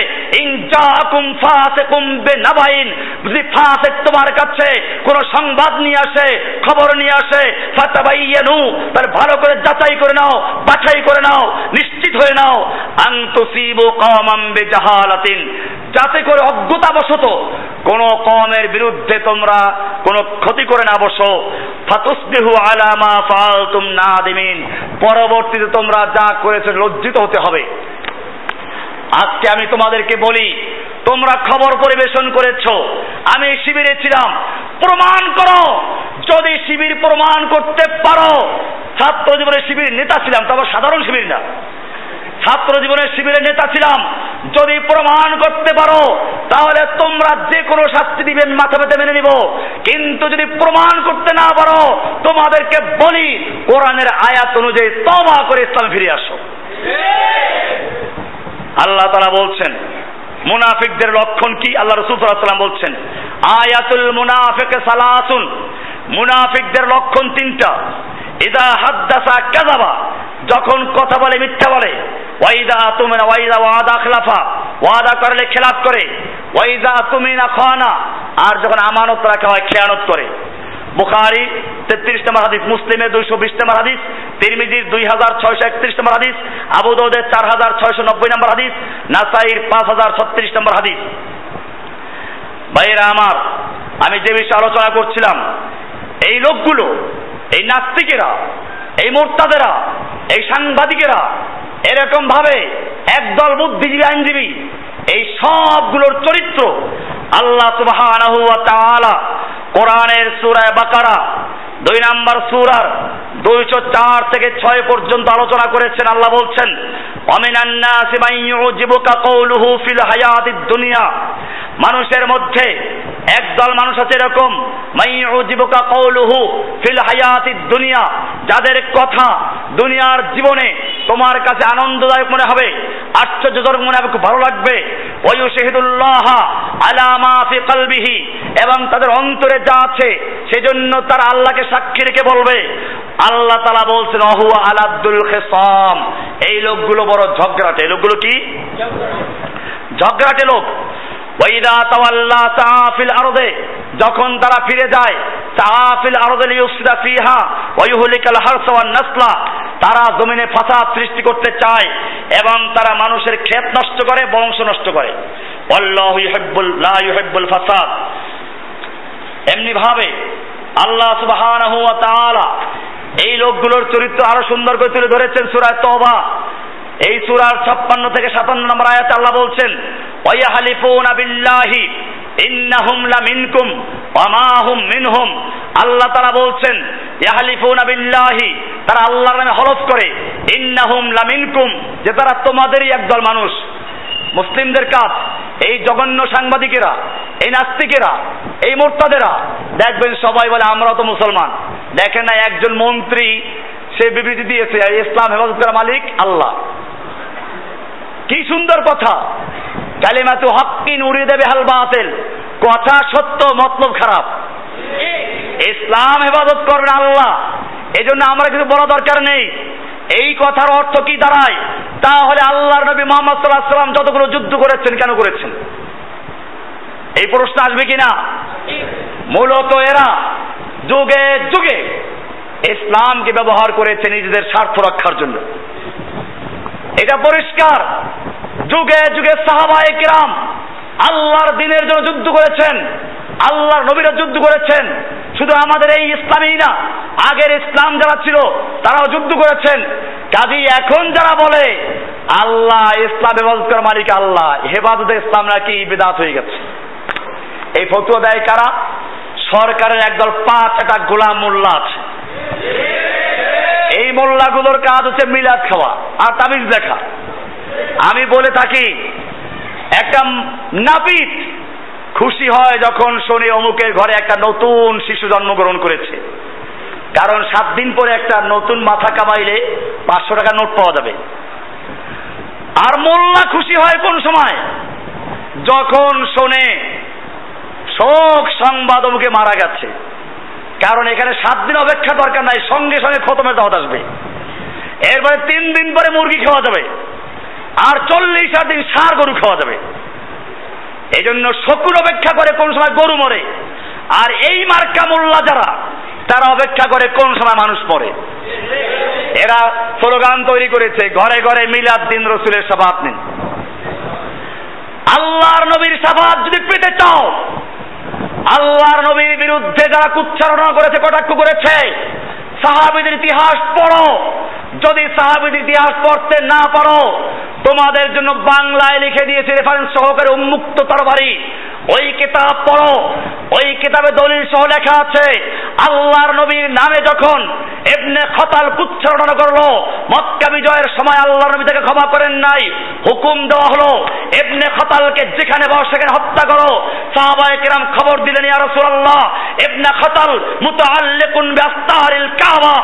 ইনজাকুম ফাসিকুম বিনাবাইন। যদি ফাসিক তোমার কাছে কোন সংবাদ নিয়ে আসে, খবর নিয়ে আসে, ফাতাবাইয়ানু, তাহলে ভালো করে যাচাই করে নাও, বাছাই করে নাও। নিশ্চিত হয়ে নাও আন তুসিবু কওমাম বিজাহালাতিন। যাতে করে অজ্ঞতাবশত কোন কমের বিরুদ্ধে তোমরা কোনো ক্ষতি করে না বসো। ফাতুসবিহু আলা মা ফালতুম নাদিমিন। পরবর্তীতে তোমরা যা করেছ লজ্জিত হতে হবে। আজকে আমি তোমাদেরকে বলি, তোমরা খবর পরিবেশন করেছ। আমি শিবিরে ছিলাম। প্রমাণ করো। যদি শিবির প্রমাণ করতে পারো, ছাত্র জীবনের শিবির নেতা ছিলাম তবে সাধারণ শিবির না। ছাত্র জীবনের শিবিরের নেতা ছিলাম। যদি প্রমাণ করতে পারো, তাহলে তোমরা যে কোনো শাস্তি দিবেন, মাথা পেতে মেনে নিব। কিন্তু যদি প্রমাণ করতে না পারো, তোমাদেরকে বলি, কোরআনের আয়াত অনুযায়ী তবা করে ইসলাম ফিরে আসো। আল্লাহ তারা বলছেন, মুনাফিকদের লক্ষণ কি? আল্লাহ রসুল সাল্লাম বলছেন, আয়াতুল মুনাফিক সালাসুন মুনাফিকদের লক্ষণ তিনটা। ইদা হাদ্দাসা কাজাবা যখন কথা বলে, মিথ্যা বলে, ওয়াইদা তুমিনা, ওয়াইদা ওয়াদা খেলাফা, ওয়াদা করলে খেলাফ করে, ওয়াইদা তুমিনা খানা, আর যখন আমানত রাখা, হয় খেয়ানত করে। বুখারি তেত্রিশ নম্বর হাদিস মুসলিমের দুইশো বিশ নম্বর হাদিস তিরমিজির দুই হাজার ছয়শো একত্রিশ নম্বর হাদিস, আবু দৌদের চার হাজার ছয়শো নব্বই নম্বর হাদিস, নাসাইর পাঁচ হাজার ছত্রিশ নম্বর হাদিস। ভাইয়েরা আমার, আমি যে বিষয়ে আলোচনা করছিলাম, এই লোকগুলো এই নাস্তিকেরা, এই মোর্তাদেরা, এই সাংবাদিকেরা, এরকম ভাবে একদল বুদ্ধিজীবী, আইনজীবী, এই সবগুলোর চরিত্র আল্লাহ ওয়া কোরআনের সুরায় বাকারা, দুই নাম্বার সূরার দুইশো চার থেকে ছয় পর্যন্ত আলোচনা করেছেন। আল্লাহ বলছেন, অমিনান নাসি মান ইউজিবুকা কওলুহু ফিল হায়াতিদ দুনিয়া। মানুষের মধ্যে একদল মানুষ আছে এরকম। মাইউজিবুকা কওলুহু ফিল হায়াতিদ দুনিয়া। যাদের কথা দুনিয়ার জীবনে তোমার কাছে আনন্দদায়ক মনে হবে, আশ্চর্যজনক মনে হবে, খুব ভালো লাগবে। ওয়ুশহিদুল্লাহ আলা মা ফি কলবিহি। এবং তাদের অন্তরে যা আছে, সেজন্য তারা আল্লাহকে সাক্ষী রেখে বলবে। আল্লাহ তালা বলছেন অহু আলাদুল খেসাম। এই লোকগুলো বড় ঝগড়াটে। এই লোকগুলো কি? ঝগড়াটে লোক। ওয়াইদা তাওয়াল্লা তাআফিল আরদে, যখন তারা ফিরে যায় তাআফিল আরদে লিউসিদা ফিহা ওয়া ইউহলিকাল হারসা ওয়ান নাসলা, তারা জমিনে ফাসাদ সৃষ্টি করতে চায় এবং তারা মানুষের ক্ষেত নষ্ট করে, বংশ নষ্ট করে। আল্লাহু ইউহিব্বুল, লা ইউহিব্বুল ফাসাদ। এমনি ভাবে আল্লাহ সুবহানাহু ওয়া তাআলা এই লোকগুলোর চরিত্র আরও সুন্দর করে তুলে ধরেছেন সূরা তওবা। এই সূরার 56 থেকে 57 নম্বর আয়াতে আল্লাহ বলছেন ওয়াইহালিফুনা বিল্লাহি, ইন্নাহুম লামিনকুম ওয়া মা হুম মিনহুম। আল্লাহ তারা বলছেন, ইয়াহলিফুনা বিল্লাহি, তারা আল্লাহর নামে হলফ করে, ইন্নাহুম লামিনকুম, যে তারা তোমাদেরই একদল মানুষ। মুসলিমদের কাজ এই জঘন্য সাংবাদিকেরা, এই নাস্তিকেরা, এই মোর্তাদেরা, দেখবেন সবাই বলে, আমরা তো মুসলমান। দেখেন না, একজন মন্ত্রী সে বিবৃতি দিয়েছে ইসলাম হেফাজত করা মালিক আল্লাহ। কি সুন্দর কথা। কালিমাতু হক্কিন উড়িয়ে দেবে হাল বাতিল। কথা সত্য, মতলব খারাপ। ইসলাম হেফাজত করবেন আল্লাহ। এই জন্য আমরা কিছু বড় দরকার নেই। এই কথার অর্থ কি দাঁড়ায়? তাহলে আল্লাহর নবী মোহাম্মদ সাল্লাহ সাল্লাম যতগুলো যুদ্ধ করেছেন, কেন করেছেন? এই প্রশ্ন আসবে কিনা? মূলত এরা যুগে যুগে ইসলামকে ব্যবহার করেছে নিজেদের স্বার্থ রক্ষার জন্য। এটা পরিষ্কার। যুগে যুগে সাহাবায়ে কিরাম আল্লাহর দিনের জন্য যুদ্ধ করেছেন, আল্লাহর নবীরা যুদ্ধ করেছেন। শুধু আমাদের এই ইসলামই না, আগের ইসলাম যারা ছিল, তারাও যুদ্ধ করেছেন। কাজী এখন যারা বলে, আল্লাহ ইসলাম হেফাজত মালিক আল্লাহ, হেফাজত ইসলাম নাকি বেদাত হয়ে গেছে। এই ফতুয়া দেয় কারা? সরকারের একদল পাঁচ একটা গোলাম মোল্লা আছে। এই মোল্লাগুলোর কাজ হচ্ছে মিলাদ খাওয়া আর তাবিজ দেখা। আমি বলে থাকি, একটা নাপিত খুশি হয় যখন শনি অমুকের ঘরে একটা নতুন শিশু জন্মগ্রহণ করেছে। কারণ সাত দিন পরে একটা নতুন মাথা কামাইলে পাঁচশো টাকা নোট পাওয়া যাবে। আর মোল্লা খুশি হয় কোন সময়? যখন শোনে, শোক সংবাদ অমুকে মারা গেছে। কারণ এখানে সাত দিন অপেক্ষা দরকার নাই, সঙ্গে সঙ্গে খতমের দাওয়াত আসবে। এরপরে তিন দিন পরে মুরগি খাওয়া যাবে, আর চল্লিশ দিন সার গরু খাওয়া যাবে। এই জন্য শকুর অপেক্ষা করে কোন সময় গরু মরে, আর এই মার্কা মোল্লা যারা, তারা অপেক্ষা করে কোন সময় মানুষ মরে। এরা স্লোগান তৈরি করেছে, ঘরে ঘরে মিলাদ দিন রসুলের সাফাত নিন। আল্লাহর নবীর সাফাত যদি পেতে চাও আল্লাহর নবীর বিরুদ্ধে যারা কুচ্ছারণা করেছে, কটাক্ষ করেছে, সাহাবিদের ইতিহাস পড়ো। যদি সাহাবিদের ইতিহাস পড়তে না পারো, তোমাদের জন্য বাংলায় লিখে দিয়েছে রেফারেন্স সহকারে উন্মুক্ত তরবারি। ওই কিতাব পড়ো। ওই কিতাবে দলিল সহ লেখা আছে, আল্লাহর নবীর নামে যখন এমনে খতাল কুচ্ছারণা করল, মক্কা বিজয়ের সময় আল্লাহর নবী তাকে ক্ষমা করেন নাই। হুকুম দেওয়া হলো এমনে খতালকে যেখানে বস সেখানে হত্যা করো। সাহাবায়ে কেরাম খবর দিলেন, ইয়া রাসূলুল্লাহ, ইবনে খতাল মুতাআল্লিকুন বিআস্তারিল কাবা।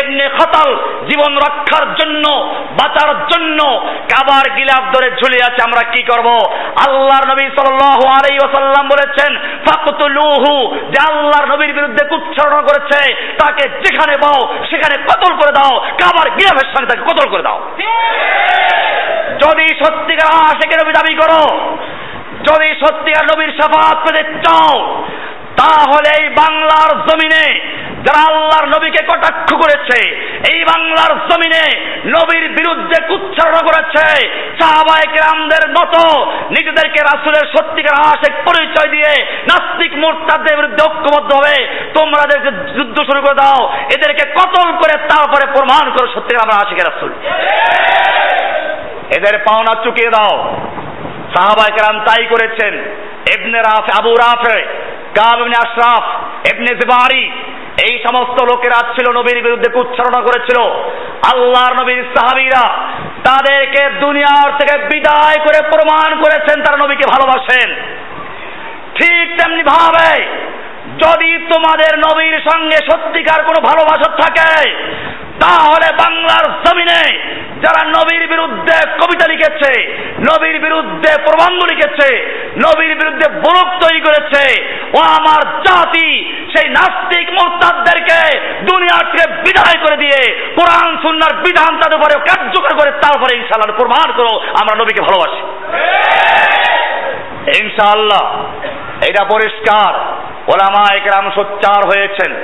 ইবনে খতাল জীবন রক্ষার জন্য, বাঁচার জন্য কাবার গিলাফ ধরে ঝুলে আছে, আমরা কি করব? আল্লাহর নবী সাল্লাল্লাহু আলাইহি ওয়াসাল্লাম বলেছেন, ফাকতুলুহু যে আল্লাহর নবীর বিরুদ্ধে কুচ্ছারণা করেছে, তাকে যেখানে পাও সেখানে কতল করে দাও, কাবার গিয়াবের সঙ্গে তাকে কতল করে দাও। যদি সত্যিকার আশেকে নবী দাবি করো, যদি সত্যিকার নবীর সাফাত পেতে চাও, তাহলে এই বাংলার জমিনে যারা আল্লাহর নবীকে কটাক্ষ করেছে, এই বাংলার জমিনে নবীর বিরুদ্ধে কুচ্ছারণা করেছে, সাহাবায়ে কেরামদের মতো নিজেদেরকে রাসুলের সত্যিকার আশেক পরিচয় দিয়ে নাস্তিক মোর্তাদের বিরুদ্ধে ঐক্যবদ্ধ হবে। তোমরা যুদ্ধ শুরু করে দাও, এদেরকে কতল করে তারপরে প্রমাণ করো সত্যিকার আমরা আশেখ রাসূল। এদের পাওনা চুকিয়ে দাও। সাহাবায়ে কেরাম তাই করেছেন। ইবনে রাফে, আবু রাফে, কাব ইবনে আশরাফ, ইবনে জিবারি এই সমস্ত লোকেরা ছিল নবীর বিরুদ্ধে উচ্চারণা করেছিল। আল্লাহর নবীর সাহাবিরা তাদেরকে দুনিয়ার থেকে বিদায় করে প্রমাণ করেছেন, তারা নবীকে ভালোবাসেন। ঠিক তেমনি ভাবে যদি তোমাদের নবীর সঙ্গে সত্যিকার কোনো ভালোবাসা থাকে তাহলে বাংলার জমিনে যারা নবীর বিরুদ্ধে কবিতা লিখেছে, নবীর বিরুদ্ধে প্রবন্ধ লিখেছে, নবীর বিরুদ্ধে বরক তৈরি করেছে, ও আমার জাতি, সেই নাস্তিক মোরতাদদেরকে দুনিয়ার থেকে বিদায় করে দিয়ে কোরআন, সুন্নার বিধান তাদের উপরে কার্যকর করে, তারপরে ইনশাআল্লাহ প্রমাণ করো আমরা নবীকে ভালোবাসি। ইনশাআল্লাহ, এটা পরিষ্কার। ওলামা একরাম সোচ্চার হয়েছেন।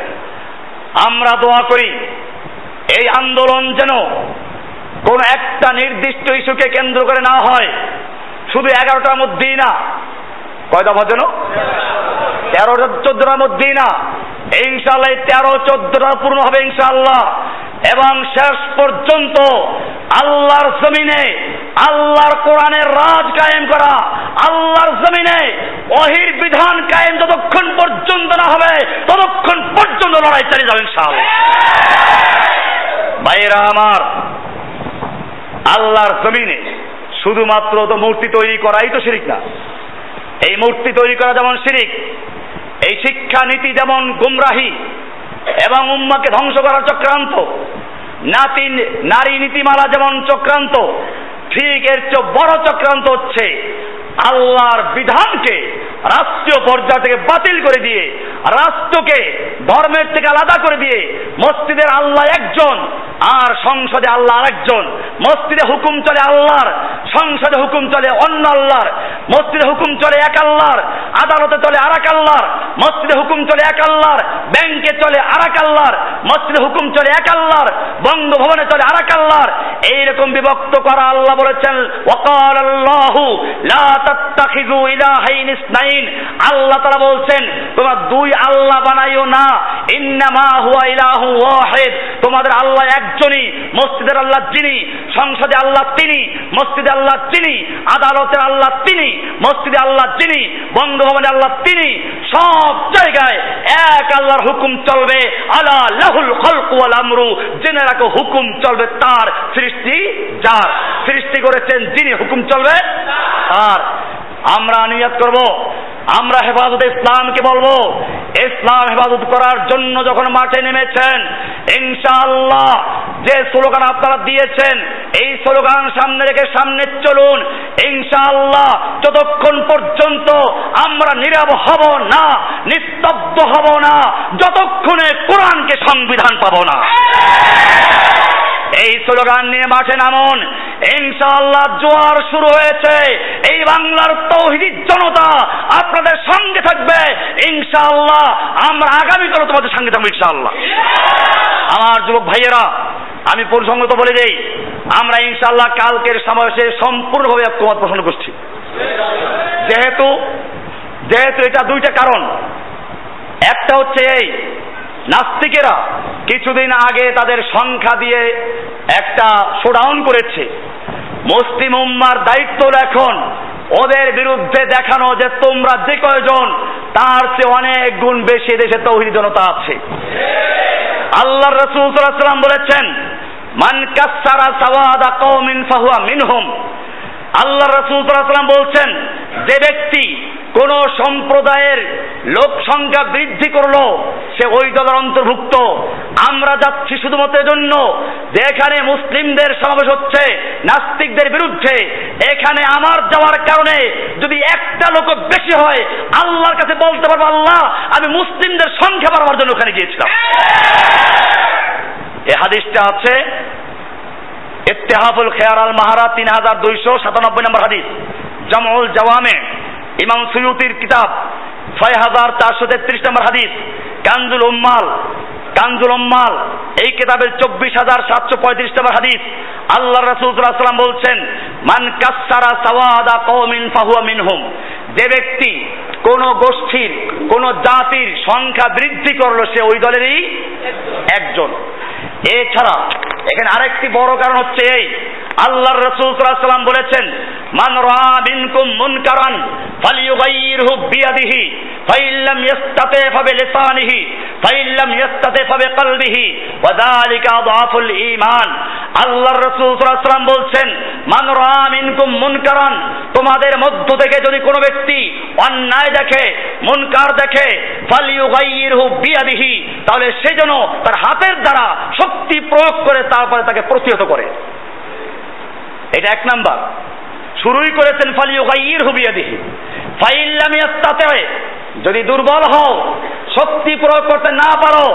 আমরা দোয়া করি এই আন্দোলন যেন কোন একটা নির্দিষ্ট ইস্যুকে কেন্দ্র করে না হয়। শুধু এগারোটার মধ্যেই না। কয় দফা যেন? তেরো, চোদ্দটার মধ্যেই না। ইনশাল্লাহ তেরো, চোদ্দটা পূর্ণ হবে ইনশাআল্লাহ। এবং শেষ পর্যন্ত আল্লাহর জমিনে, আল্লাহর কোরআনের রাজ কায়েম করা, আল্লাহর জমিনে অহির বিধান কায়েম যতক্ষণ পর্যন্ত না হবে, ততক্ষণ পর্যন্ত লড়াই চালিয়ে যাবে ইনশাআল্লাহ। ভাইয়েরা আমার, আল্লাহর জমিনে শুধুমাত্র তো মূর্তি তৈরি করাই তো শিরিক না। এই মূর্তি তৈরি করা যেমন শিরিক, এই শিক্ষা নীতি যেমন গুমরাহি এবং উম্মাকে ধ্বংস করার চক্রান্ত, নাতি, নারী নীতিমালা যেমন চক্রান্ত, ঠিক এর চেয়ে বড় চক্রান্ত হচ্ছে আল্লাহর বিধানকে রাষ্ট্রীয় পর্যায় থেকে বাতিল করে দিয়ে, রাষ্ট্রকে ধর্মের থেকে আলাদা করে দিয়ে, মসজিদের আল্লাহ একজন, আর সংসদে আল্লাহ আরেকজন, মসজিদে হুকুম চলে আল্লাহর, সংসদে হুকুম চলে অন্য আল্লাহর, মসজিদে হুকুম চলে এক আল্লাহর, আদালতে চলে আর এক আল্লাহর, মসজিদে হুকুম চলে এক আল্লাহর, ব্যাংকে চলে আর এক আল্লাহর, মসজিদে হুকুম চলে এক আল্লাহর, বঙ্গভবনে চলে আর এক আল্লাহর, এইরকম বিভক্ত করা আল্লাহ বলেছেন ওয়াকাল আল্লাহু আল্লাহ তাআলা বলছেন, তোমরা দুই আল্লাহ বানাইও না। ইন্নামা হুয়া ইলাহু ওয়াহিদ। তোমাদের আল্লাহ একজনই, মসজিদের আল্লাহ যিনি, সংসদে আল্লাহ তিনি, মসজিদে আল্লাহ তিনি আদালতের আল্লাহ তিনি, মসজিদে আল্লাহ যিনি, বঙ্গভবনে আল্লাহ তিনি, সব জায়গায় এক আল্লাহর হুকুম চলবে। আলা লাহুল খলকু ওয়াল আমরু। জেনে রাখো, হুকুম চলবে তার সৃষ্টি যার। সৃষ্টি করেছেন যিনি, হুকুম চলবে তার আমরা নিয়ত করব, আমরা হেফাজত ইসলামকে বলব, ইসলাম হেফাজত করার জন্য যখন মাঠে নেমেছেন, ইনশাআল্লাহ যে স্লোগান আপনারা দিয়েছেন, এই স্লোগান সামনে রেখে সামনে চলুন, ইনশাআল্লাহ যতক্ষণ পর্যন্ত আমরা নীরব হব না, নিস্তব্ধ হব না, যতক্ষণে কোরআনকে সংবিধান পাবো না। এই স্লোগান নিয়ে মাঠে নামুন। ইনশাআল্লাহ জোয়ার শুরু হয়েছে। এই বাংলার তৌহিদি জনতা আপনাদের সঙ্গে থাকবে। ইনশাআল্লাহ আমরা আগামীকালও তোমাদের সঙ্গে থাকব ইনশাআল্লাহ। আমার যুবক ভাইয়েরা, আমি প্রসঙ্গত বলে দেই, আমরা ইনশাআল্লাহ কালকের সমাবেশে সম্পূর্ণভাবে তোমার পোষণ করছি। যেহেতু যেহেতু এটা দুইটা কারণ। একটা হচ্ছে এই নাস্তিকেরা কিছুদিন আগে তাদের সংখ্যা দিয়ে একটা শোডাউন করেছে। মুসলিম উম্মার দায়িত্ব এখন ওদের বিরুদ্ধে দেখানো যে তোমরা যে কয়জন, তার চেয়ে অনেক গুণ বেশি দেশে তৌহিদ জনতা আছে। আল্লাহ রসুল বলেছেন, মান কাসারা সাওয়াদা কওমিন ফাহুয়া মিনহুম। আল্লাহ রসুল বলছেন, যে ব্যক্তি কোন সম্প্রদায়ের লোক সংখ্যা বৃদ্ধি করল, সে ওই দলের অন্তর্ভুক্ত। আমরা যাচ্ছি শুধুমাত্র জন্য যে এখানে মুসলিমদের সমাবেশ হচ্ছে, নাস্তিকদের বিরুদ্ধে। এখানে আমার যাওয়ার কারণে যদি একটা লোক বেশি হয়, আল্লাহর কাছে বলতে পারব, আল্লাহ, আমি মুসলিমদের সংখ্যা বাড়াবার জন্য ওখানে গিয়েছিলাম। এ হাদিসটা আছে ইত্তেহাফুল খেয়ার আল মাহারা তিন হাজার দুইশো সাতানব্বই নম্বর হাদিস। জামউল জাওয়ামে, ইমাম সুয়ুতির কিতাব, ছয় হাজার চারশো তেত্রিশ নম্বর হাদিস। কানজুল উম্মাল কানজুল উম্মাল, এই কিতাবের চব্বিশ হাজার সাতশো পঁয়ত্রিশ নম্বর হাদিস। আল্লাহ সাল্লাম বলছেন, মান কাসারা সাওয়াদা কওমিন ফাহুয়া মিনহুম। যে ব্যক্তি কোন গোষ্ঠীর, কোন জাতির সংখ্যা বৃদ্ধি করল, সে ওই দলেরই একজন। এছাড়া এখানে আরেকটি বড় কারণ হচ্ছে এই। আল্লাহর রসুল সাল্লাম বলেছেন, মান রা মিনকুম মুনকারান ফালিয়ুগাইয়িরহু বিয়াদিহি ফাইল্লাম ইয়াস্তাতি ফাবিলিসানিহি ফাইল্লাম ইয়াস্তাতি ফাবিকলবিহি ওয়া যালিকা আযাফুল ঈমান। আল্লাহর রাসূল সাল্লাল্লাহু আলাইহি বলছেন, মান রা মিনকুম মুনকারান, তোমাদের মধ্য থেকে যদি কোনো ব্যক্তি অন্যায় দেখে, মুনকার দেখে ফালিয়ুগাইয়িরহু বিয়াদিহি, তাহলে সে যেন তার হাতের দ্বারা শক্তি প্রয়োগ করে তারপরে তাকে প্রতিহত করে। এটা এক নাম্বার। শুরুই করেছেন ফালিউগাইয়ির হুবিয়া দিহি ফাইল্লাম যদি দুর্বল হও, শক্তি প্রয়োগ করতে না পারো,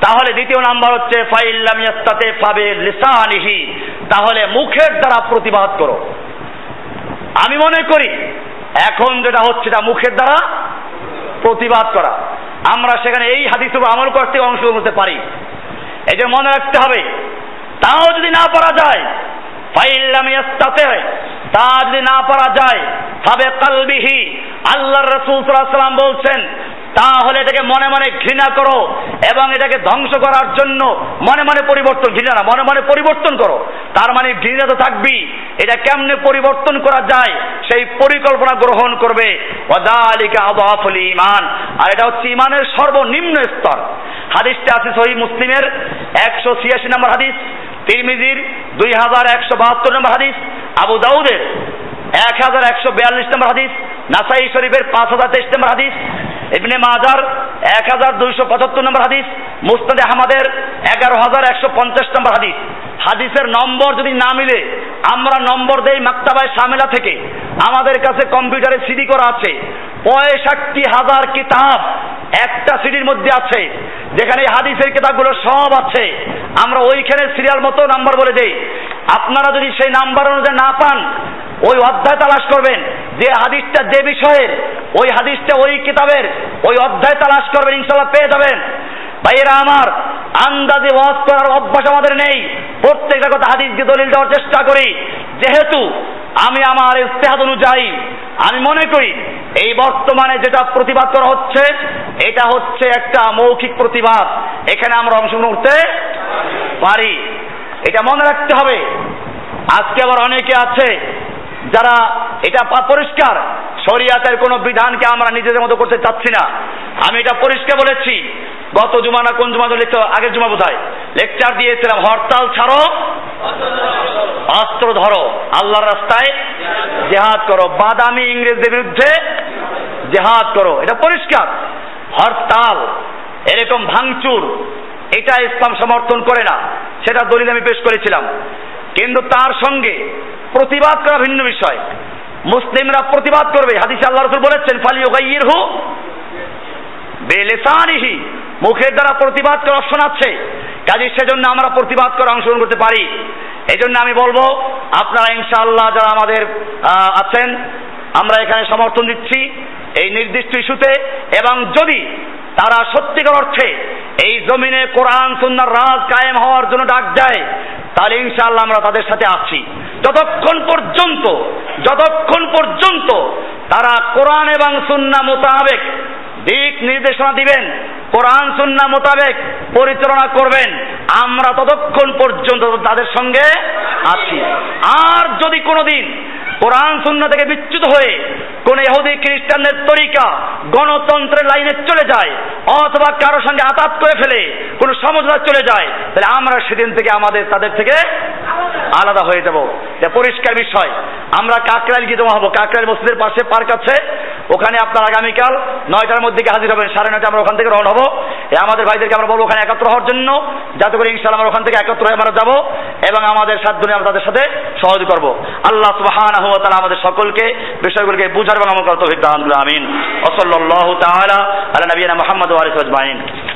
তাহলে দ্বিতীয় নাম্বার হচ্ছে, ফাইল্লাম ইয়াস্তাতে পাবে লিসানিহি। তাহলে মুখের দ্বারা প্রতিবাদ করো। আমি মনে করি, এখন যেটা হচ্ছে, এটা মুখের দ্বারা প্রতিবাদ করা। আমরা সেখানে এই হাদিস আমল করতে অংশগ্রহণ করতে পারি। এই যে মনে রাখতে হবে তাও যদি না পারা যায় ফাইল্লাম ইয়াস্তাতে তা যদি না পারা যায় তবে কালবিহি, আল্লাহর রসুল সাল্লাম বলছেন, তাহলে এটাকে মনে মনে ঘৃণা করো এবং এটাকে ধ্বংস করার জন্য মনে মনে পরিবর্তন, ঘৃণা না, মনে মনে পরিবর্তন করো। তার মানে ঘৃণা তো থাকবি এটা কেমনে পরিবর্তন করা যায়, সেই পরিকল্পনা গ্রহণ করবে। ইমান আর এটা হচ্ছে ইমানের সর্বনিম্ন স্তর। হাদিসটা আছে সহি মুসলিমের একশো ছিয়াশি নম্বর হাদিস। তিরমিজির দুই হাজার একশো বাহাত্তর নম্বর হাদিস, আবু দাউদের এক হাজার একশো বিয়াল্লিশ নম্বর হাদিস, নাসাই শরীফের পাঁচ হাজার তেইশ নম্বর হাদিস, ইবনে মাজার এক হাজার দুইশো পঁচাত্তর নম্বর হাদিস মুস্তাদে আহমদের এগারো হাজার একশো পঞ্চাশ নম্বর হাদিস। হাদিসের নম্বর যদি না মিলে, আমরা নম্বর দেই মাক্তাবায় সামেলা থেকে। আমাদের কাছে কম্পিউটারে সিডি করা আছে। পঁয়ষট্টি হাজার কিতাব একটা সিডির মধ্যে আছে, যেখানে হাদিসের কিতাবগুলো সব আছে। আমরা ওইখানে সিরিয়াল মতো নাম্বার বলে দেই। আপনারা যদি সেই নাম্বার অনুযায়ী না পান, ওই অধ্যায় তালাশ করবেন। যে হাদিসটা যে বিষয়ের ওই হাদিসটা ওই কিতাবের, ওই অধ্যায় তালাশ করবেন ইনশাল্লাহ পেয়ে যাবেন। ভাইয়েরা আমার, আন্দাজে ওয়াজ করার অভ্যাস আমাদের নেই। প্রত্যেকটা কথা হাদিসকে দলিল দেওয়ার চেষ্টা করি। যেহেতু আমি আমার ইস্তেহাদ অনুযায়ী, আমি মনে করি এই বর্তমানে যেটা প্রতিবাদ করা হচ্ছে, এটা হচ্ছে একটা মৌখিক প্রতিবাদ। এখানে আমরা অংশগ্রহণ করতে পারি। এটা মনে রাখতে হবে। আজকে আবার অনেকে আছে যারা এটা পরিষ্কার। শরিয়াতের কোনো বিধানকে আমরা নিজেদের মতো করতে চাচ্ছি না। আমি এটা পরিষ্কার বলেছি। গত জুমা না কোন জুমা লিখতে আগের জুমা বোধ লেকচার দিয়েছিলাম, হরতাল ছাড়ো, অস্ত্র ধরো, আল্লাহর রাস্তায় জেহাদ করো। বাদামি ইংরেজদের বিরুদ্ধে জেহাদ করো। এটা পরিষ্কার। হরতাল, এরকম ভাঙচুর, এটা ইসলাম সমর্থন করে না। সেটা দলিল আমি পেশ করেছিলাম। কিন্তু তার সঙ্গে প্রতিবাদ করা ভিন্ন বিষয়। মুসলিমরা প্রতিবাদ করবে। হাদিসে আল্লাহ রসুল বলেছেন ফালিউগাইয়ির হু বেলেসানিহি, মুখের দ্বারা প্রতিবাদ করার অপশন আছে কাজে সেজন্য আমরা প্রতিবাদ করে অংশগ্রহণ করতে পারি। এই জন্য আমি বলব, আপনারা ইনশাআল্লাহ যারা আমাদের আছেন, আমরা এখানে সমর্থন দিচ্ছি এই নির্দিষ্ট ইস্যুতে। এবং যদি তারা সত্যিকার অর্থে এই জমিনে কোরআন, সুন্নার রাজ কায়েম হওয়ার জন্য ডাক দেয়, তাহলে ইনশাআল্লাহ আমরা তাদের সাথে আছি। যতক্ষণ পর্যন্ত যতক্ষণ পর্যন্ত তারা কোরআন এবং সুন্না মোতাবেক দিক নির্দেশনা দিবেন, কোরআন সুন্না মোতাবেক পরিচালনা করবেন। আমরা ততক্ষণ পর্যন্ত তাদের সঙ্গে আছি। আর যদি কোনোদিন কোরআন সুন্না থেকে বিচ্যুত হয়ে কোন ইহুদি, খ্রিস্টানদের তরিকা, গণতন্ত্রের লাইনে চলে যায়, অথবা কারও সঙ্গে আতাত করে ফেলে, কোনো সমঝোতা চলে যায়, তাহলে আমরা সেদিন থেকে আমাদের, তাদের থেকে আলাদা হয়ে যাব। এটা পরিষ্কার বিষয়। আমরা কাকরাইল গিয়ে জমা হব। কাকরাইল মসজিদের পাশে পার্ক আছে। ওখানে আপনার আগামীকাল নয়টার মধ্যে হাজির হবেন। সাড়ে নয়টা আমরা ওখান থেকে রওনা হব। আমাদের ভাইদেরকে আমরা বলব, ওখানে একত্র হওয়ার জন্য। যাতে করে ইনশাল্লাহ আমরা ওখান থেকে একত্র হয়ে আমরা যাব এবং আমাদের সাত দুনিয়া আমরা তাদের সাথে সহযোগ করব। আল্লাহ সুবহানাহু তাআলা আমাদের সকলকে, বিষয়গুলোকে বুঝার এবং আমল করার তৌফিক দান আমিন। অসল্লাহ তাহারা আলা নবীনা মুহাম্মদ ওয়া আলিহি